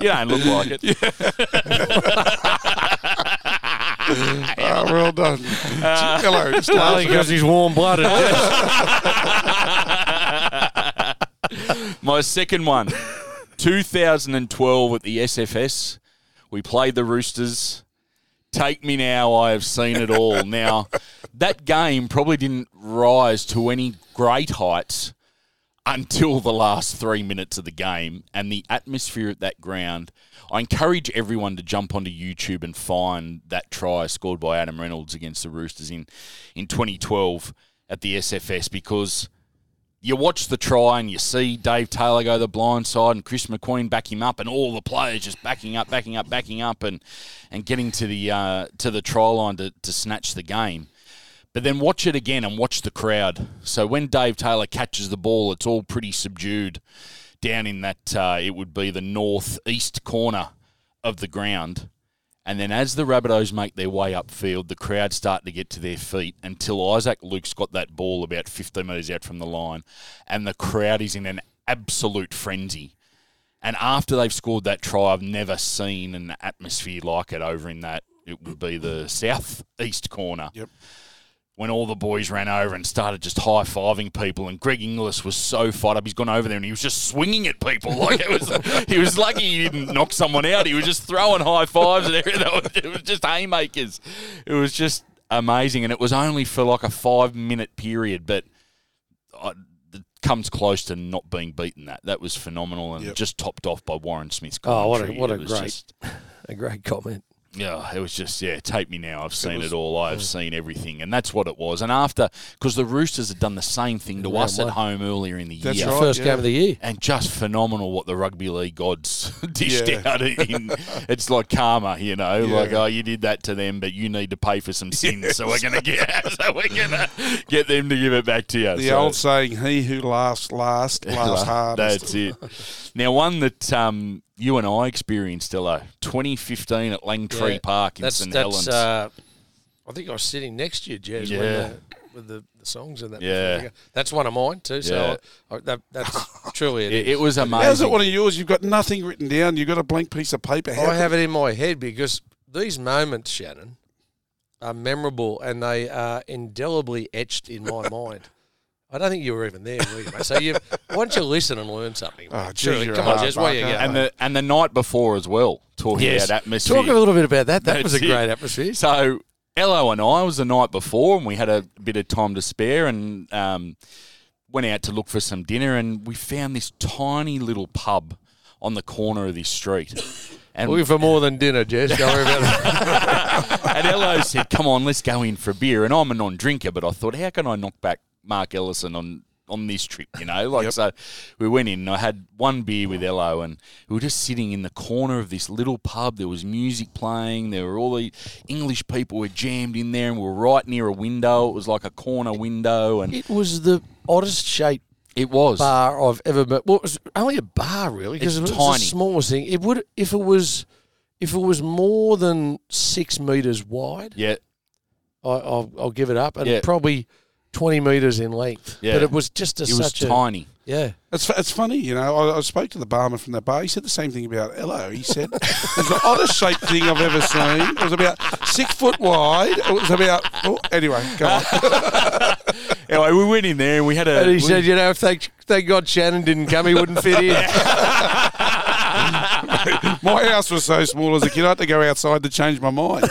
Speaker 1: You don't look like it.
Speaker 3: Ah, well done. Hello.
Speaker 2: I because he's warm blooded.
Speaker 1: My second one, 2012 at the SFS. We played the Roosters. Take me now, I have seen it all. Now, that game probably didn't rise to any great heights until the last three minutes of the game and the atmosphere at that ground. I encourage everyone to jump onto YouTube and find that try scored by Adam Reynolds against the Roosters in, in 2012 at the SFS because you watch the try and you see Dave Taylor go the blind side and Chris McQueen back him up and all the players just backing up, backing up, backing up and, and getting to the uh, to the try line to, to snatch the game. But then watch it again and watch the crowd. So when Dave Taylor catches the ball, it's all pretty subdued down in that, uh, it would be the northeast corner of the ground. And then as the Rabbitohs make their way upfield, the crowd start to get to their feet until Isaac Luke's got that ball about 50 metres out from the line, and the crowd is in an absolute frenzy. And after they've scored that try, I've never seen an atmosphere like it over in that. It would be the southeast corner.
Speaker 3: Yep.
Speaker 1: When all the boys ran over and started just high fiving people, and Greg Inglis was so fired up, he's gone over there and he was just swinging at people like it was. he was lucky he didn't knock someone out. He was just throwing high fives and everything. It was just haymakers. It was just amazing, and it was only for like a five minute period, but I, it comes close to not being beaten. That that was phenomenal, and
Speaker 3: Yep.
Speaker 1: just topped off by Warren Smith's. Comment.
Speaker 2: Oh, what a what a great
Speaker 1: just-
Speaker 2: a great comment.
Speaker 1: Yeah, it was just yeah. Take me now. I've seen it,
Speaker 3: was-
Speaker 1: all. I've seen everything, and that's what it was. And after, because the Roosters had done the same thing to
Speaker 2: round
Speaker 1: us at home earlier in the
Speaker 3: That's
Speaker 1: year,
Speaker 2: The
Speaker 3: right,
Speaker 2: first
Speaker 3: yeah.
Speaker 2: game of the year.
Speaker 1: and just phenomenal what the rugby league gods dished
Speaker 3: Yeah.
Speaker 1: out. In it's like karma, you know,
Speaker 3: Yeah.
Speaker 1: like oh, you did that to them, but you need to pay for some sins, so we're gonna get so we're gonna get them to give it back to you.
Speaker 3: The
Speaker 1: So-
Speaker 3: old saying, "He who laughs last, laughs hardest."
Speaker 1: That's it. Now, one that um, you and I experienced, Ello, 2015 at Langtree
Speaker 2: Yeah,
Speaker 1: Park in
Speaker 2: That's
Speaker 1: St
Speaker 2: that's.
Speaker 1: Helens.
Speaker 2: Uh, I think I was sitting next to you, Jez,
Speaker 1: Yeah.
Speaker 2: the, with the, the songs and that.
Speaker 1: Yeah.
Speaker 2: that's one of mine too. So
Speaker 1: Yeah.
Speaker 2: I, I, that, that's truly it.
Speaker 1: it,
Speaker 2: is.
Speaker 1: it was amazing.
Speaker 3: How's it one of yours? You've got nothing written down. You've got a blank piece of paper. How
Speaker 2: I have it in my head because these moments, Shannon, are memorable and they are indelibly etched in my mind. I don't think you were even there, were you, mate? So you, why don't you listen and learn something?
Speaker 3: Oh, geez,
Speaker 2: Surely. Come on,
Speaker 3: hard
Speaker 2: Jez, where you go?
Speaker 1: and the and the night before as well, talking
Speaker 2: Yes.
Speaker 1: about atmosphere.
Speaker 2: Talk a little bit about that. That was a
Speaker 1: That's it.
Speaker 2: great atmosphere.
Speaker 1: So Ello and I was the night before, and we had a bit of time to spare, and um, went out to look for some dinner, and we found this tiny little pub on the corner of this street. And
Speaker 2: Looking for more than dinner, Jess. Don't worry about it.
Speaker 1: and Ello said, "Come on, let's go in for a beer." And I'm a non-drinker, but I thought, how can I knock back Mark Ellison on on this trip? You know, like
Speaker 3: Yep.
Speaker 1: so. We went in. and I had one beer with Ello, and we were just sitting in the corner of this little pub. There was music playing. There were all the English people were jammed in there, and we were right near a window. It was like a corner window, and
Speaker 2: It was the oddest shape.
Speaker 1: it was.
Speaker 2: bar I've ever met. Well, it was only a bar, really, because it was
Speaker 1: tiny.
Speaker 2: the smallest thing. It would if it was if it was more than six meters wide.
Speaker 1: Yeah,
Speaker 2: I, I'll, I'll give it up, and
Speaker 1: Yeah.
Speaker 2: probably twenty meters in length.
Speaker 1: Yeah.
Speaker 2: But it was just a,
Speaker 1: it was
Speaker 2: such a
Speaker 1: tiny.
Speaker 2: yeah.
Speaker 3: It's, it's funny, you know. I, I spoke to the barman from that bar. He said the same thing about Ello. He said it's the oddest shaped thing I've ever seen. It was about six foot wide. It was about. Oh, anyway, go on.
Speaker 1: Anyway, we went in there and we had a.
Speaker 2: And he
Speaker 1: we-
Speaker 2: said, you know, if they, thank God Shannon didn't come, he wouldn't fit in.
Speaker 3: My house was so small as a kid, I had to go outside to change my mind.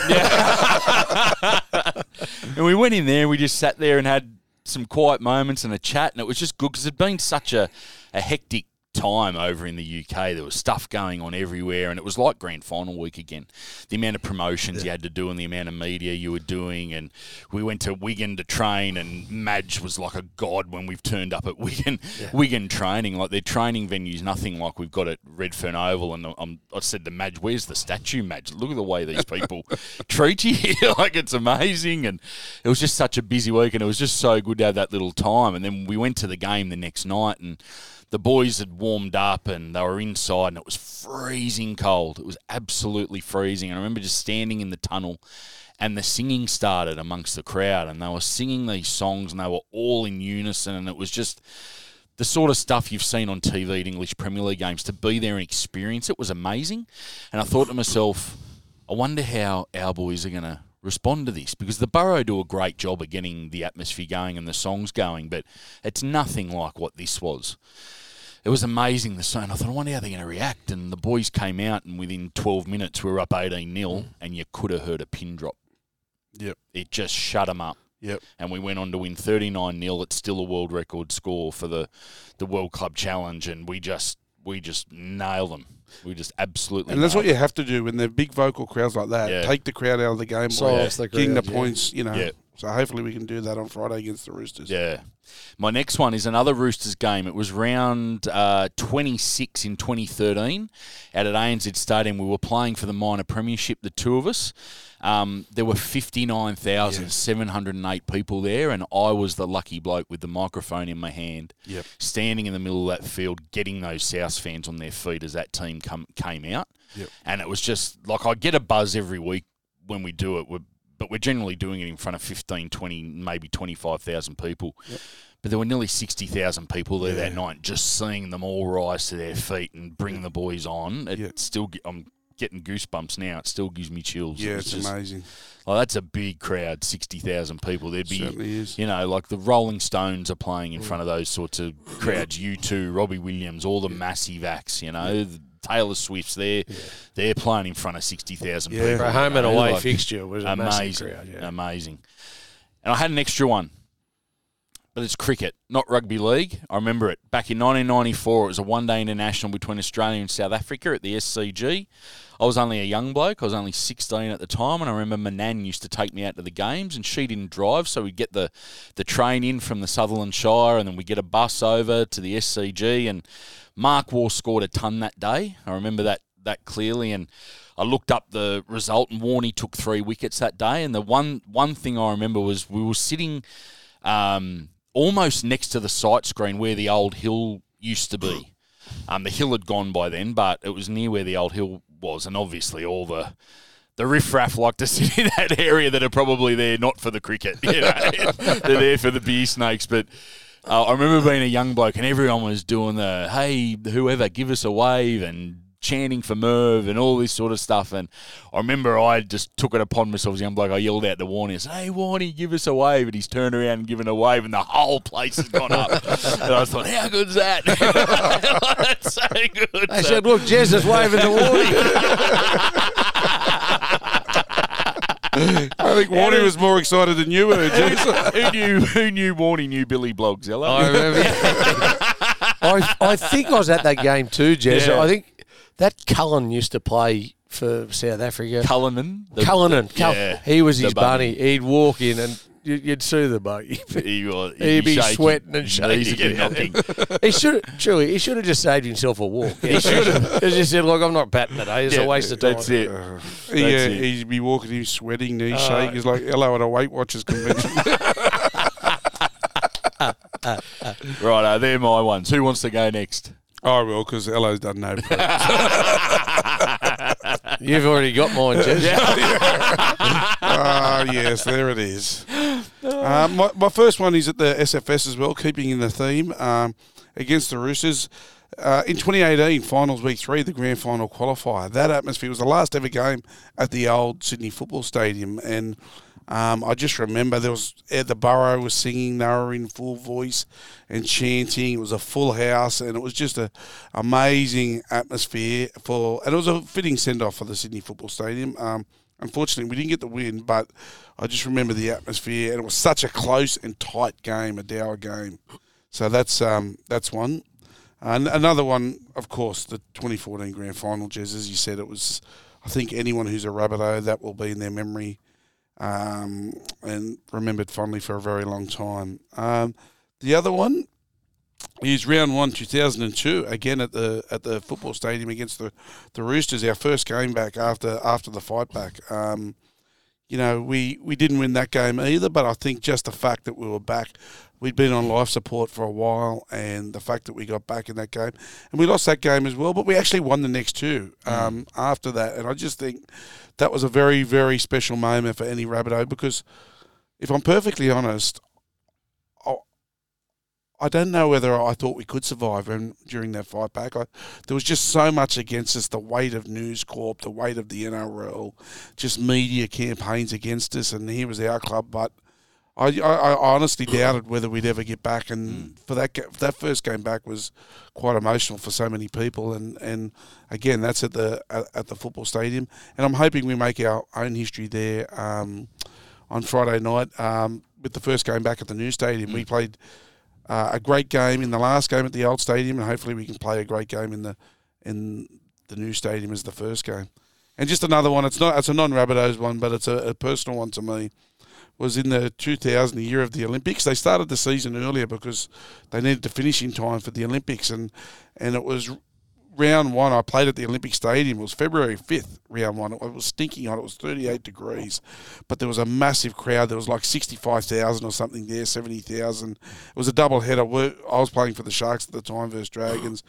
Speaker 1: And we went in there and we just sat there and had some quiet moments and a chat, and it was just good because it'd been such a, a hectic time over in the UK. There was stuff going on everywhere, and it was like grand final week again. The amount of promotions you had to do and the amount of media you were doing, and we went to Wigan to train, and Madge was like a god when we've turned up at Wigan, Wigan training. Like their training venues, nothing like we've got at Redfern Oval. And I'm, I said to Madge, "Where's the statue, Madge? Look at the way these people treat you here. like it's amazing." And it was just such a busy week, and it was just so good to have that little time. And then we went to the game the next night, and the boys had warmed up and they were inside and it was freezing cold. It was absolutely freezing. And I remember just standing in the tunnel and the singing started amongst the crowd and they were singing these songs and they were all in unison and it was just the sort of stuff you've seen on TV at English Premier League games to be there and experience it was amazing. And I thought to myself, I wonder how our boys are going to respond to this because the Burrow do a great job of getting the atmosphere going and the songs going, but it's nothing like what this was. It was amazing the song. I thought, I wonder how they're going to react. And the boys came out, and within 12 minutes, we were up 18 0, mm. and you could have heard a pin drop.
Speaker 3: Yep.
Speaker 1: It just shut them up.
Speaker 3: Yep.
Speaker 1: And we went on to win 39 0. It's still a world record score for the, the World Club Challenge, and we just we just nailed them. We just absolutely.
Speaker 3: And that's what
Speaker 1: nailed
Speaker 3: you have to do when they're big vocal crowds like that.
Speaker 1: Yeah.
Speaker 3: Take the crowd out of the game by
Speaker 2: Silence the
Speaker 3: getting the
Speaker 2: crowd, yeah.
Speaker 3: points, you know.
Speaker 1: Yeah.
Speaker 3: So hopefully we can do that on Friday against the Roosters.
Speaker 1: Yeah. My next one is another Roosters game. It was round uh, 26 in 2013 out at ANZ Stadium. We were playing for the minor premiership, the two of us. Um, there were 59,708 people there, and I was the lucky bloke with the microphone in my hand,
Speaker 3: Yep.
Speaker 1: standing in the middle of that field, getting those South fans on their feet as that team come, came out.
Speaker 3: Yep.
Speaker 1: And it was just like I get a buzz every week when we do it, we're, but we're generally doing it in front of 15, 20, maybe 25,000 people. But there were nearly 60,000 people there that night, just seeing them all rise to their feet and bring the boys on. It
Speaker 3: Yeah.
Speaker 1: still, I'm getting goosebumps now. It still gives me chills.
Speaker 3: Yeah,
Speaker 1: was
Speaker 3: it's
Speaker 1: just-
Speaker 3: amazing.
Speaker 1: Oh, that's a big crowd, 60,000 people. There'd be,
Speaker 3: is.
Speaker 1: you know, like the Rolling Stones are playing in mm. front of those sorts of crowds. You too, Robbie Williams, all the massive acts, you know, the Taylor Swift's there. They're playing in front of 60,000
Speaker 3: Yeah.
Speaker 1: people.
Speaker 2: For a home and away
Speaker 1: like-
Speaker 2: fixture was a
Speaker 1: amazing,
Speaker 2: crowd. Yeah.
Speaker 1: amazing. And I had an extra one, but it's cricket, not rugby league. I remember it back in 1994. It was a one-day international between Australia and South Africa at the SCG. I was only a young bloke. I was only 16 at the time, and I remember my nan used to take me out to the games, and she didn't drive, so we'd get the the train in from the Sutherland Shire, and then we'd get a bus over to the SCG. And Mark Waugh scored a ton that day. I remember that that clearly, and I looked up the result, and Warney took three wickets that day. And the one one thing I remember was we were sitting um, almost next to the sight screen where the old hill used to be. Um, the hill had gone by then, but it was near where the old hill was, and obviously all the the riffraff like to sit in that area that are probably there not for the cricket. You know? They're there for the beer snakes, but. Uh, I remember being a young bloke and everyone was doing the hey whoever give us a wave and chanting for Merv and all this sort of stuff. And I remember I just took it upon myself as a young bloke. I yelled out to Warney I said hey Warney give us a wave. And he's turned around and given a wave and the whole place has gone up. And I thought how good's that? That's so good
Speaker 2: They
Speaker 1: So-
Speaker 2: said, look, Jez is waving the warning.
Speaker 3: I think Warney was more excited than you were, Jess.
Speaker 1: who knew who knew Warney knew Billy Blogzilla
Speaker 2: I remember. I, I think I was at that game too, Jez.
Speaker 1: Yeah.
Speaker 2: I think that Cullen used to play for South Africa.
Speaker 1: Cullinan the-
Speaker 2: Cullinan,
Speaker 1: the-
Speaker 2: Cull-
Speaker 1: yeah,
Speaker 2: he was his bunny. He'd walk in and you- you'd see the buggy.
Speaker 1: he was
Speaker 2: He'd be
Speaker 1: shaking.
Speaker 2: sweating and
Speaker 1: His
Speaker 2: shaking.
Speaker 1: are knocking.
Speaker 2: he should truly, he should have just saved himself a walk. He should have. He just said, "Look, I'm not batting today. It's
Speaker 1: Yeah,
Speaker 2: a waste of time."
Speaker 1: That's it.
Speaker 3: yeah,
Speaker 1: it.
Speaker 3: he'd be walking, he's sweating, knees
Speaker 2: Oh.
Speaker 3: shake. He's like, Ello at a Weight Watchers convention.
Speaker 1: Right, uh, they're my ones. Who wants to go next?
Speaker 3: I will, because Ello's done no prep.
Speaker 2: You've already got mine, Jez.
Speaker 3: Ah, yes, there it is. Um, my, my first one is at the SFS as well, keeping in the theme um, against the Roosters. Uh, in 2018, finals week three, the grand final qualifier. That atmosphere was the last ever game at the old Sydney Football Stadium, and um, I just remember there was the Burrow was singing. They were in full voice and chanting. It was a full house, and it was just a amazing atmosphere for. And it was a fitting send off for the Sydney Football Stadium. Um, unfortunately, we didn't get the win, but I just remember the atmosphere, and it was such a close and tight game, a dour game. So that's um, that's one. And another one, of course, the 2014 Grand Final, Jez, as you said, it was. I think anyone who's a Rabbitoh, that will be in their memory um, and remembered fondly for a very long time. Um, the other one is round one, 2002, again at the at the football stadium against the, the Roosters. Our first game back after after the fight back. Um, you know, we, we didn't win that game either, but I think just the fact that we were back, we'd been on life support for a while, and the fact that we got back in that game, and we lost that game as well, but we actually won the next two um, after that, and I just think that was a very very special moment for any Rabbitoh because, if I'm perfectly honest, I don't know whether I thought we could survive when, during that fight back. I, there was just so much against us the weight of News Corp, the weight of the NRL, just media campaigns against us, and here was our club. But I, I, I honestly doubted whether we'd ever get back, and for that that first game back was quite emotional for so many people. And, and again, that's at the at, at the football stadium, and I'm hoping we make our own history there um, on Friday night um, with the first game back at the new stadium. We played uh, a great game in the last game at the old stadium, and hopefully we can play a great game in the in the new stadium as the first game. And just another one. It's not. It's a non-Rabbitohs one, but it's a, a personal one to me. was in the 2000 the year of the Olympics. They started the season earlier because they needed to finish in time for the Olympics, and and it was round one. I played at the Olympic Stadium. It was February 5th, round one. It was stinking hot. It was 38 degrees, but there was a massive crowd. There was like 65,000 or something there, 70,000. It was a double header. I was playing for the Sharks at the time versus Dragons,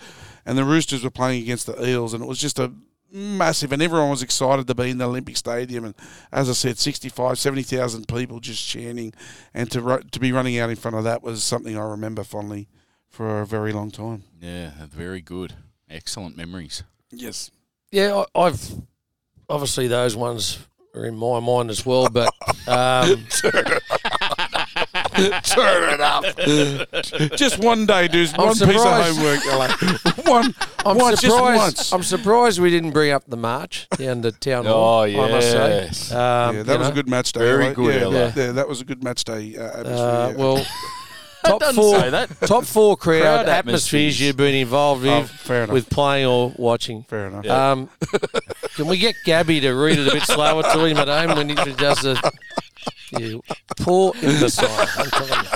Speaker 3: and the Roosters were playing against the Eels, and it was just a massive and everyone was excited to be in the Olympic Stadium and as I said 65 70,000 people just chanting and to to be running out in front of that was something I remember fondly for a very long time.
Speaker 1: Yeah, very good. Excellent memories.
Speaker 3: Yes.
Speaker 2: Yeah, I, I've obviously those ones are in my mind as well, but um,
Speaker 3: Turn it up. just one day, do
Speaker 2: I'm
Speaker 3: one piece of
Speaker 2: surprised.
Speaker 3: homework. you're like, one,
Speaker 2: I'm
Speaker 3: once, just
Speaker 2: surprised.
Speaker 3: once.
Speaker 2: I'm surprised we didn't bring up the march down to town hall.
Speaker 1: Oh,
Speaker 2: I must say.
Speaker 1: yes.
Speaker 2: Um,
Speaker 3: yeah, that
Speaker 2: you
Speaker 3: was
Speaker 2: know,
Speaker 3: a good match day.
Speaker 1: Very
Speaker 3: Ella.
Speaker 1: good,
Speaker 3: Yeah,
Speaker 1: Ella.
Speaker 3: yeah, that was a good match day. Uh, atmosphere,
Speaker 2: Uh,
Speaker 3: yeah.
Speaker 2: well, top
Speaker 1: Doesn't
Speaker 2: four,
Speaker 1: say that.
Speaker 2: top four crowd,
Speaker 1: Crowd
Speaker 2: atmospheres
Speaker 1: atmospheres.
Speaker 2: you've been involved
Speaker 3: Oh,
Speaker 2: with,
Speaker 3: fair enough.
Speaker 2: with playing or watching.
Speaker 3: fair enough.
Speaker 1: Yeah.
Speaker 2: Um, can we get Gabby to read it a bit slower to him at home when he does the you poor imbecile? I'm telling you.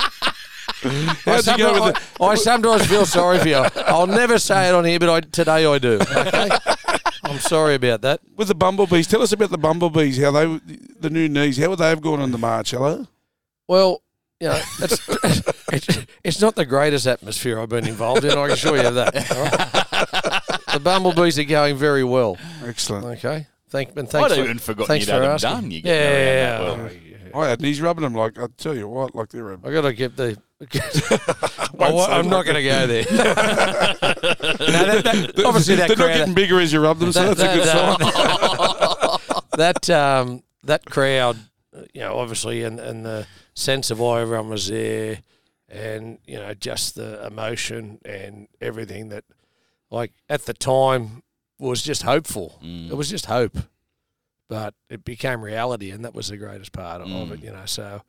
Speaker 2: I
Speaker 3: How'd you go
Speaker 2: sometimes,
Speaker 3: with
Speaker 2: I, I sometimes feel sorry for you. I'll never say it on here, but I, today I do. Okay? I'm sorry about that.
Speaker 3: With the bumblebees, tell us about the bumblebees. How they, the new knees, how would they have gone on the march? Hello.
Speaker 2: Well, you know, it's, it's, it's not the greatest atmosphere I've been involved in. I can assure you of that. all right? The bumblebees are going very well.
Speaker 3: Excellent.
Speaker 2: Okay. Thank, and thanks
Speaker 1: I'd
Speaker 2: for,
Speaker 1: even forgotten
Speaker 2: thanks
Speaker 1: you'd had
Speaker 2: for
Speaker 1: them
Speaker 2: asking.
Speaker 1: done. You
Speaker 2: yeah,
Speaker 1: get around
Speaker 2: yeah,
Speaker 1: that well.
Speaker 2: yeah.
Speaker 3: I had knees rubbing them like I tell you what, like they're a
Speaker 2: I got to get the.
Speaker 3: Won't say
Speaker 2: I'm not going to go there. no, that, that, obviously, that
Speaker 3: They're not getting bigger as you rub them, so
Speaker 2: that,
Speaker 3: that's a good
Speaker 2: that,
Speaker 3: sign.
Speaker 2: that um, that crowd, you know, obviously, and, and the sense of why everyone was there, and you know, just the emotion and everything that, like at the time, was just hopeful.
Speaker 1: Mm.
Speaker 2: It was just hope, but it became reality, and that was the greatest part of
Speaker 1: Mm.
Speaker 2: it. You know, so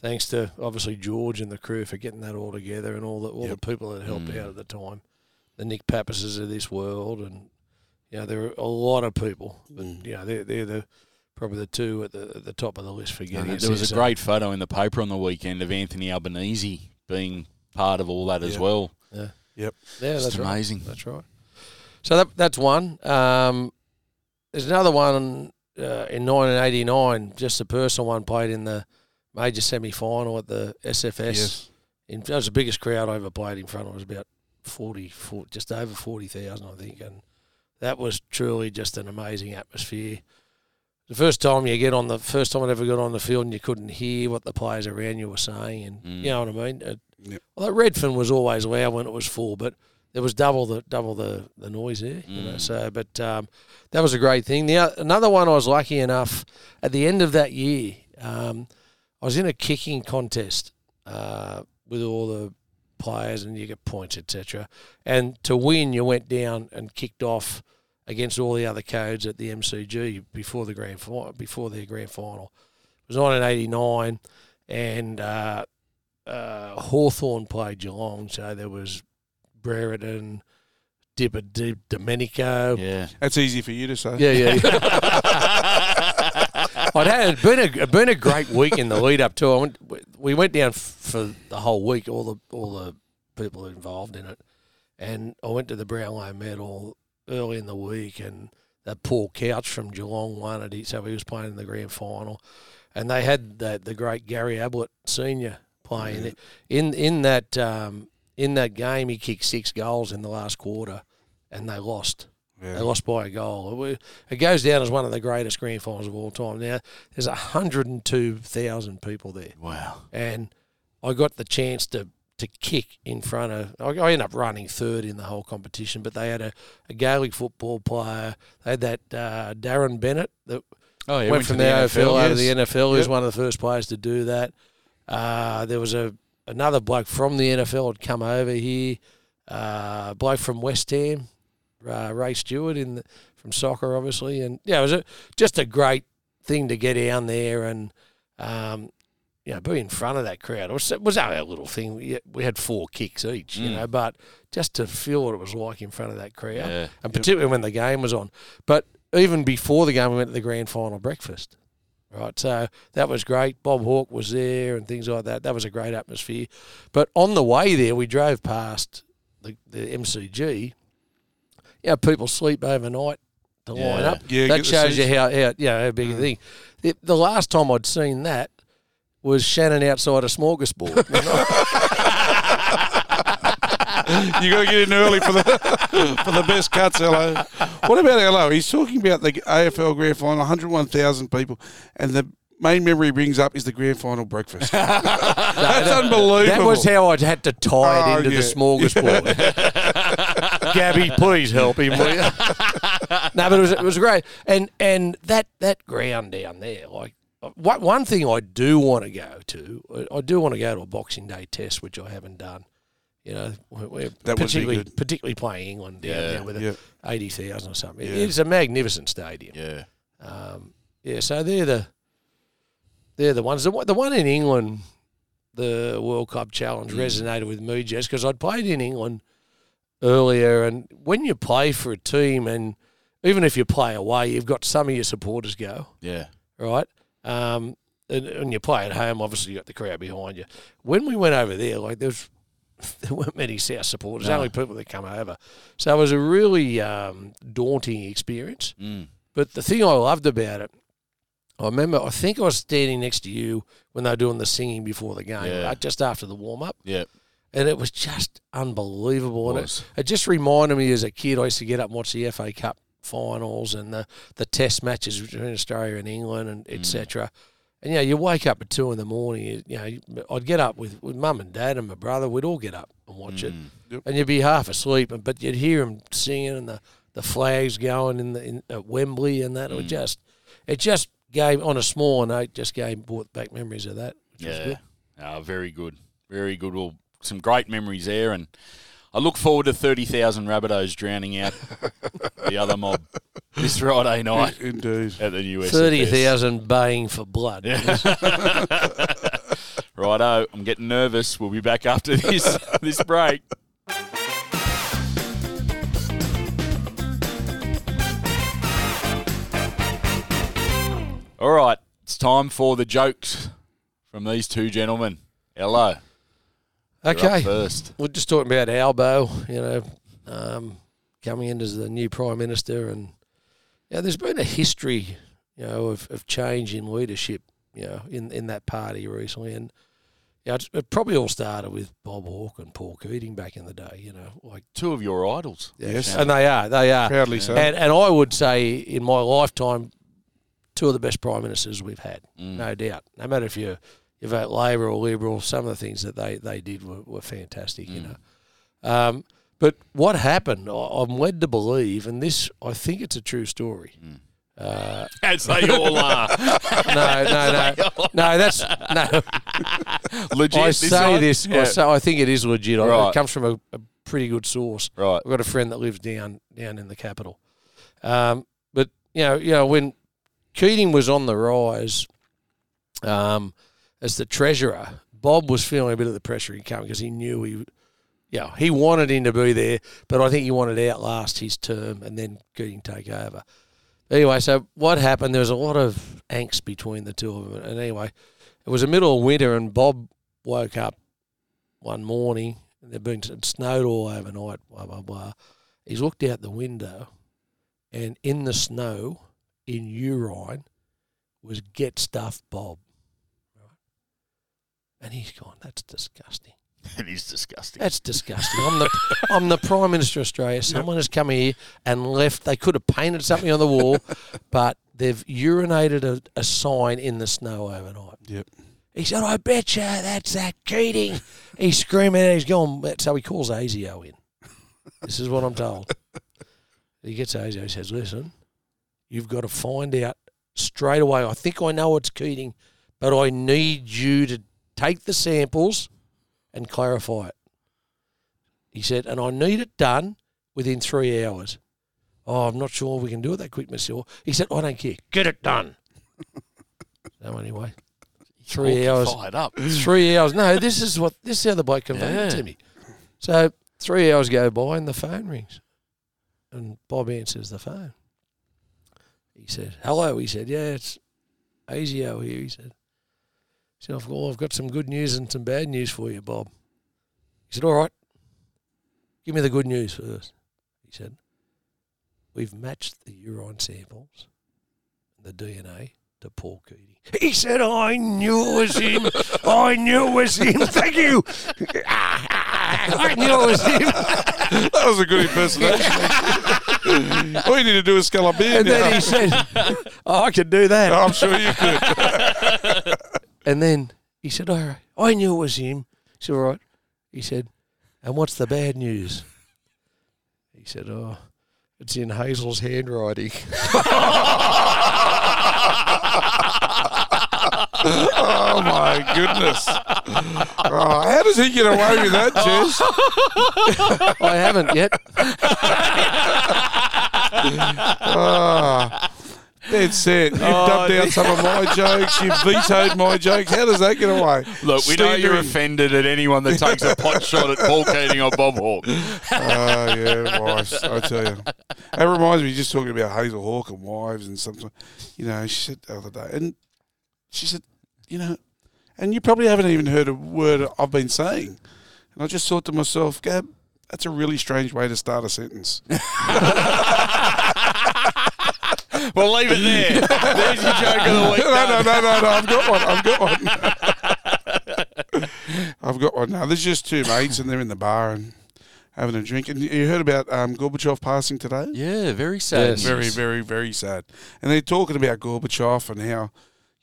Speaker 2: thanks to obviously George and the crew for getting that all together, and all the all
Speaker 3: Yep.
Speaker 2: the people that helped
Speaker 1: Mm.
Speaker 2: out at the time, the Nick Pappases of this world, and you know there are a lot of people, but
Speaker 3: Mm.
Speaker 2: you know they're they're the probably the two at the at the top of the list for getting us
Speaker 1: there was a great photo in the paper on the weekend of Anthony Albanese being part of all that as
Speaker 3: Yeah.
Speaker 1: well.
Speaker 2: yeah,
Speaker 1: Just
Speaker 2: that's right.
Speaker 1: amazing.
Speaker 2: That's right. So that that's one. Um, there's another one uh, in 1989, just a personal one played in the major semi final at the SFS.
Speaker 3: Yes.
Speaker 2: In, that was the biggest crowd I ever played in front of. It was about 40, 40 just over 40,000, I think. And that was truly just an amazing atmosphere. The first time you get on the first time I ever got on the field and you couldn't hear what the players around you were saying, and
Speaker 1: Mm.
Speaker 2: you know what I mean. It,
Speaker 3: Yep.
Speaker 2: Although Redfern was always loud when it was full, but there was double the double the, the noise there. You know,
Speaker 1: Mm.
Speaker 2: so but um, that was a great thing. The another one I was lucky enough at the end of that year, um, I was in a kicking contest uh, with all the players, and you get points, etc. And to win, you went down and kicked off against all the other codes at the MCG before the grand final. Before their grand final, it was 1989, and uh, uh, Hawthorn played Geelong, so there was Brereton, Dipper D- Domenico.
Speaker 1: Yeah.
Speaker 3: That's easy for you to say.
Speaker 2: Yeah, yeah. I'd had it'd been a it'd been a great week in the lead up to. I went, we went down f- for the whole week. All the all the people involved in it, and I went to the Brownlow Medal early in the week, and that Paul Couch from Geelong won it. So he was playing in the grand final, and they had the the great Gary Ablett Senior playing it in in that um, in that game. He kicked six goals in the last quarter, and they lost. They lost by a goal. It It goes down as one of the greatest grand finals of all time. Now, there's 102,000 people there.
Speaker 1: Wow.
Speaker 2: And I got the chance to, to kick in front of. I I ended up running third in the whole competition, but they had a, a Gaelic football player. They had that uh, Darren Bennett that
Speaker 1: Oh, yeah.
Speaker 2: went from the, AFL, over to the
Speaker 3: yes.
Speaker 2: NFL. He was one of the first players to do that. Uh, there was a another bloke from the NFL had come over here. Uh, a bloke from West Ham, uh, Ray Stewart in the, from soccer, obviously, and yeah, it was a, just a great thing to get down there and um, you know be in front of that crowd. It was, it was only a little thing. We, we had four kicks each, you
Speaker 1: Mm.
Speaker 2: know, but just to feel what it was like in front of that crowd
Speaker 1: Yeah.
Speaker 2: and particularly when the game was on. But even before the game, we went to the grand final breakfast. right? So that was great. Bob Hawke was there and things like that. That was a great atmosphere. But on the way there, we drove past the, the MCG. You know, people sleep overnight to line up.
Speaker 3: Yeah,
Speaker 2: that shows you how, how you know, how big a thing. The, the last time I'd seen that was Shannon outside a smorgasbord.
Speaker 3: you got to get in early for the for the best cuts, Ello. What about Ello? He's talking about the AFL Grand Final, 101,000 people, and the main memory he brings up is the Grand Final breakfast. That's unbelievable.
Speaker 2: That was how I'd had to tie it
Speaker 3: Oh,
Speaker 2: into
Speaker 3: yeah.
Speaker 2: the smorgasbord. Gabby, please help him. will you? no, but it was it was great, and and that that ground down there, like one one thing I do want to go to, I do want to go to a Boxing Day test, which I haven't done. You know, we're-
Speaker 3: That
Speaker 2: particularly particularly playing England down
Speaker 1: Yeah.
Speaker 2: there with
Speaker 3: Yeah.
Speaker 2: eighty thousand or something.
Speaker 3: Yeah.
Speaker 2: It's a magnificent stadium.
Speaker 1: Yeah.
Speaker 2: Um, yeah, so they're the they're the ones. The, the one in England, the World Cup Challenge, resonated with me just because I'd played in England earlier, and when you play for a team, and even if you play away, you've got some of your supporters go
Speaker 1: Yeah.
Speaker 2: right. Um, and when you play at home, obviously you got the crowd behind you. When we went over there, like there was. There weren't many South supporters,
Speaker 1: No.
Speaker 2: only people that come over. So it was a really um, daunting experience.
Speaker 1: Mm.
Speaker 2: But the thing I loved about it, I remember, I think I was standing next to you when they were doing the singing before the game,
Speaker 1: Yeah.
Speaker 2: right, just after the warm up.
Speaker 1: Yeah.
Speaker 2: And it was just unbelievable. And
Speaker 1: Was.
Speaker 2: it, it just reminded me as a kid, I used to get up and watch the FA Cup finals and the, the test matches between Australia and England and
Speaker 1: Mm.
Speaker 2: etc. And, you know, you wake up at two in the morning, you, you know, I'd get up with, with mum and dad and my brother, we'd all get up and watch it
Speaker 1: Mm.
Speaker 2: and you'd be half asleep, and but you'd hear them singing and the, the flags going in the in, at Wembley and that. It
Speaker 1: Mm.
Speaker 2: was just it just gave on a small note, just gave brought back memories of that. Which was
Speaker 1: Yeah.
Speaker 2: good.
Speaker 1: Ah, very good. Very good. Well, some great memories there. And I look forward to 30,000 Rabbitohs drowning out the other mob this Friday night
Speaker 3: Indeed.
Speaker 1: at the US.
Speaker 2: Thirty thousand baying for blood.
Speaker 1: Righto, I'm getting nervous. We'll be back after this this break. All right, it's time for the jokes from these two gentlemen. Ello. You're up
Speaker 2: Okay,
Speaker 1: first.
Speaker 2: we're just talking about Albo. You know, um, coming in as the new prime minister, and yeah, there's been a history, you know, of, of change in leadership, you know, in in that party recently, and yeah, it's, it probably all started with Bob Hawke and Paul Keating back in the day. You know, like
Speaker 1: Two of your idols.
Speaker 3: Yes.
Speaker 2: and they are, they are,
Speaker 3: Proudly so.
Speaker 2: and and I would say in my lifetime, two of the best prime ministers we've had,
Speaker 1: Mm.
Speaker 2: no doubt. No matter if you you vote Labor or Liberal, some of the things that they, they did were, were fantastic, you
Speaker 1: Mm.
Speaker 2: know. Um, but what happened, I'm led to believe, and this I think it's a true story.
Speaker 1: Mm.
Speaker 2: Uh,
Speaker 1: As they all are.
Speaker 2: no, no, no, no. That's no.
Speaker 1: Legit.
Speaker 2: I say this.
Speaker 1: Yeah.
Speaker 2: I, say, I think it is legit. I-
Speaker 1: Right.
Speaker 2: It comes from a, a pretty good source.
Speaker 1: Right.
Speaker 2: I've got a friend that lives down down in the capital. Um, but you know, you know, when Keating was on the rise um, as the treasurer, Bob was feeling a bit of the pressure he came because he knew he, yeah, he wanted him to be there, but I think he wanted to outlast his term and then Keating take over. Anyway, so what happened? There was a lot of angst between the two of them, and anyway, it was the middle of winter, and Bob woke up one morning and there'd been snowed all overnight, blah blah blah. He's looked out the window, and in the snow, in urine, was "Get stuff, Bob." And he's gone. That's disgusting.
Speaker 1: It is disgusting.
Speaker 2: That's disgusting. I'm the I'm the Prime Minister of Australia. Someone has come here and left. They could have painted something on the wall, but they've urinated a, a sign in the snow overnight.
Speaker 3: Yep.
Speaker 2: He said, I bet you that's that Keating. He's screaming and he's going, so he calls ASIO in. This is what I'm told. He gets ASIO, he says, listen, you've got to find out straight away. I think I know it's Keating, but I need you to take the samples and clarify it. He said, and I need it done within three hours. Oh, I'm not sure we can do it that quick. Hill. He said, I don't care. Get it done. so anyway, three hours
Speaker 1: Fired up.
Speaker 2: three hours. No, this is what this is how the bloke conveyed it
Speaker 1: Yeah.
Speaker 2: to me. So three hours go by and the phone rings, and Bob answers the phone. He said, "Hello." He said, "Yeah, it's ASIO here, he said. He said, I've, well, oh, I've got some good news and some bad news for you, Bob. He said, All right, give me the good news first. He said, We've matched the urine samples and the DNA to Paul Keating. He said, I knew it was him. I knew it was him. Thank you. I knew it was him.
Speaker 3: That was a good impersonation. All you need to do is beer
Speaker 2: And then he said, oh, I could do that.
Speaker 3: I'm sure you could.
Speaker 2: And then he said, all right, I knew it was him. He said, all right. He said, and what's the bad news? He said, oh, it's in Hazel's handwriting.
Speaker 3: Oh my goodness! Oh, how does he get away with that, Jess?
Speaker 2: I haven't yet.
Speaker 3: Oh, that's it. You've oh, dubbed out some of my jokes. You've vetoed my jokes. How does that get away?
Speaker 1: Look, we know you're offended at anyone that takes a pot shot at Paul Keating or Bob Hawke.
Speaker 3: Oh yeah, wives. I tell you, that reminds me. Just talking about Hazel Hawke and wives and something. You know, she said the other day, and she said, you know, and you probably haven't even heard a word I've been saying. And I just thought to myself, Gab, that's a really strange way to start a sentence.
Speaker 1: Well, leave it there. There's your joke of the week.
Speaker 3: no, no, no, no, no. I've got one. I've got one. I've got one now. There's just two mates, and they're in the bar and having a drink. And you heard about um, Gorbachev passing today?
Speaker 1: Yeah, very sad.
Speaker 2: Yes.
Speaker 3: Very, very, very sad. And they're talking about Gorbachev and how,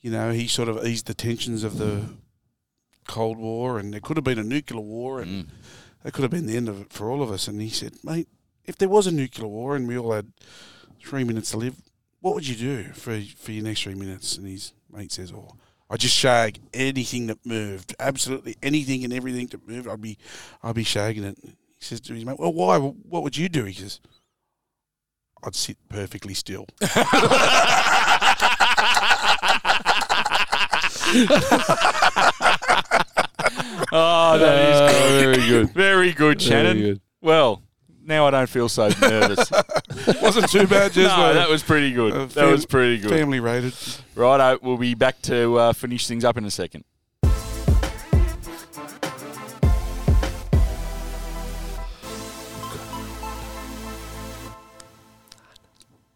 Speaker 3: you know, he sort of eased the tensions of the Cold War, and there could have been a nuclear war, and
Speaker 1: Mm.
Speaker 3: that could have been the end of it for all of us. And he said, mate, if there was a nuclear war and we all had three minutes to live, what would you do for for your next three minutes? And his mate says, "Oh, I just shag anything that moved, absolutely anything and everything that moved. I'd be, I'd be shagging it." He says to his mate, "Well, why? What would you do?" He says, "I'd sit perfectly still."
Speaker 1: Oh, that is
Speaker 2: Uh,
Speaker 1: good.
Speaker 2: very good.
Speaker 1: Very good, Shannon.
Speaker 2: Very good.
Speaker 1: Well, now I don't feel so nervous.
Speaker 3: Wasn't too bad, just
Speaker 1: no, that was pretty good.
Speaker 3: uh,
Speaker 1: that was pretty good.
Speaker 3: family rated.
Speaker 1: Righto, we'll be back to uh, finish things up in a second.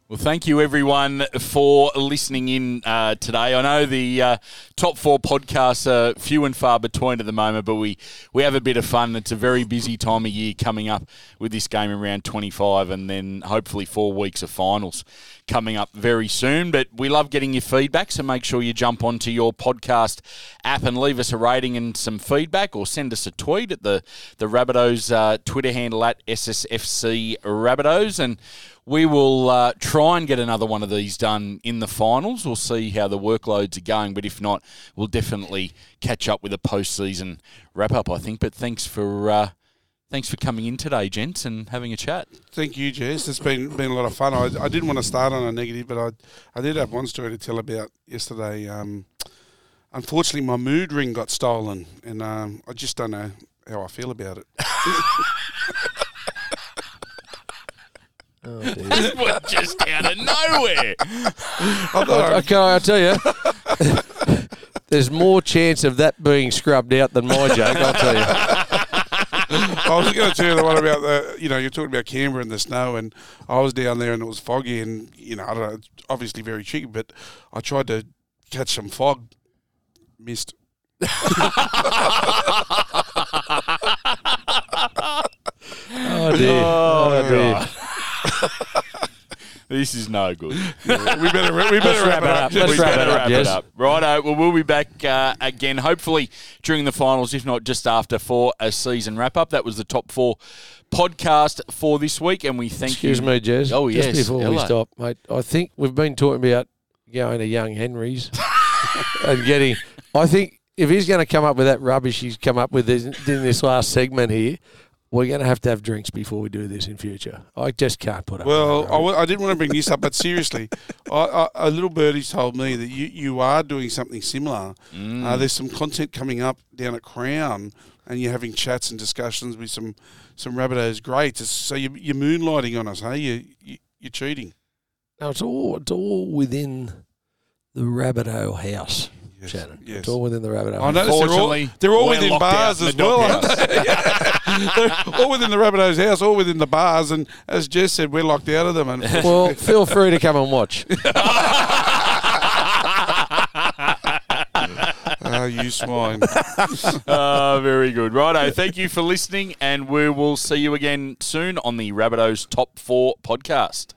Speaker 1: Well, thank you everyone for listening in uh, today. I know the uh, top four podcasts are few and far between at the moment, but we, we have a bit of fun. It's a very busy time of year coming up with this game in round 25 and then hopefully four weeks of finals coming up very soon. But we love getting your feedback, so make sure you jump onto your podcast app and leave us a rating and some feedback or send us a tweet at the, the Rabbitohs uh, Twitter handle at SSFC Rabbitohs. And we will uh, try and get another one of these done in the finals. We'll see how the workloads are going, but if not, we'll definitely catch up with a postseason wrap up. I think. But thanks for uh, thanks for coming in today, gents, and having a chat.
Speaker 3: Thank you, Jess. It's been been a lot of fun. I, I didn't want to start on a negative, but I I did have one story to tell about yesterday. Um, unfortunately, my mood ring got stolen, and um, I just don't know how I feel about it.
Speaker 2: Oh, dear.
Speaker 1: Well, just out of nowhere.
Speaker 3: I thought
Speaker 2: okay, I'll tell you. There's more chance of that being scrubbed out than my joke, I'll tell you.
Speaker 3: I was going to tell you the one about the, you know, you're talking about Canberra and the snow, and I was down there and it was foggy, and you know, I don't know, it's obviously very tricky, but I tried to catch some fog, missed.
Speaker 2: Oh, dear.
Speaker 1: Oh,
Speaker 2: Oh, dear.
Speaker 1: God. This is no good.
Speaker 3: We better, we better
Speaker 2: Let's
Speaker 3: wrap, it up.
Speaker 2: Let's
Speaker 1: we
Speaker 2: wrap
Speaker 1: better
Speaker 2: it up,
Speaker 1: wrap
Speaker 2: yes.
Speaker 1: it up. Righto. Well, we'll be back uh, again, hopefully during the finals, if not just after, for a season wrap up. That was the top four podcast for this week, and we thank
Speaker 2: Excuse
Speaker 1: you.
Speaker 2: me, Jez.
Speaker 1: Oh,
Speaker 2: Just
Speaker 1: yes.
Speaker 2: before we stop, mate, I think we've been talking about going to Young Henry's and getting. I think if he's going to come up with that rubbish he's come up with in this last segment here, we're going to have to have drinks before we do this in future. I just can't put up.
Speaker 3: Well,
Speaker 2: with
Speaker 3: I,
Speaker 2: that,
Speaker 3: w- I didn't want to bring this up, but seriously, I, I, a little birdie told me that you, you are doing something similar.
Speaker 1: Mm.
Speaker 3: Uh, there's some content coming up down at Crown, and you're having chats and discussions with some some Rabbitohs greats. So you, you're moonlighting on us, hey? You, you you're cheating.
Speaker 2: No, it's all it's all within the Rabbitoh House.
Speaker 3: Yes,
Speaker 2: Shannon.
Speaker 3: yes.
Speaker 2: It's all within the Rabbitoh.
Speaker 3: I
Speaker 2: House.
Speaker 3: noticed they're all, they're all within bars as
Speaker 1: the
Speaker 3: well,
Speaker 1: doghouse.
Speaker 3: aren't they? Yeah. they're all within the Rabbitohs house, all within the bars, and as Jess said, we're locked out of them. And
Speaker 2: Well, feel free to come and watch.
Speaker 3: oh, you swine.
Speaker 1: Ah, very good. Righto. Thank you for listening, and we will see you again soon on the Rabbitohs Top 4 podcast.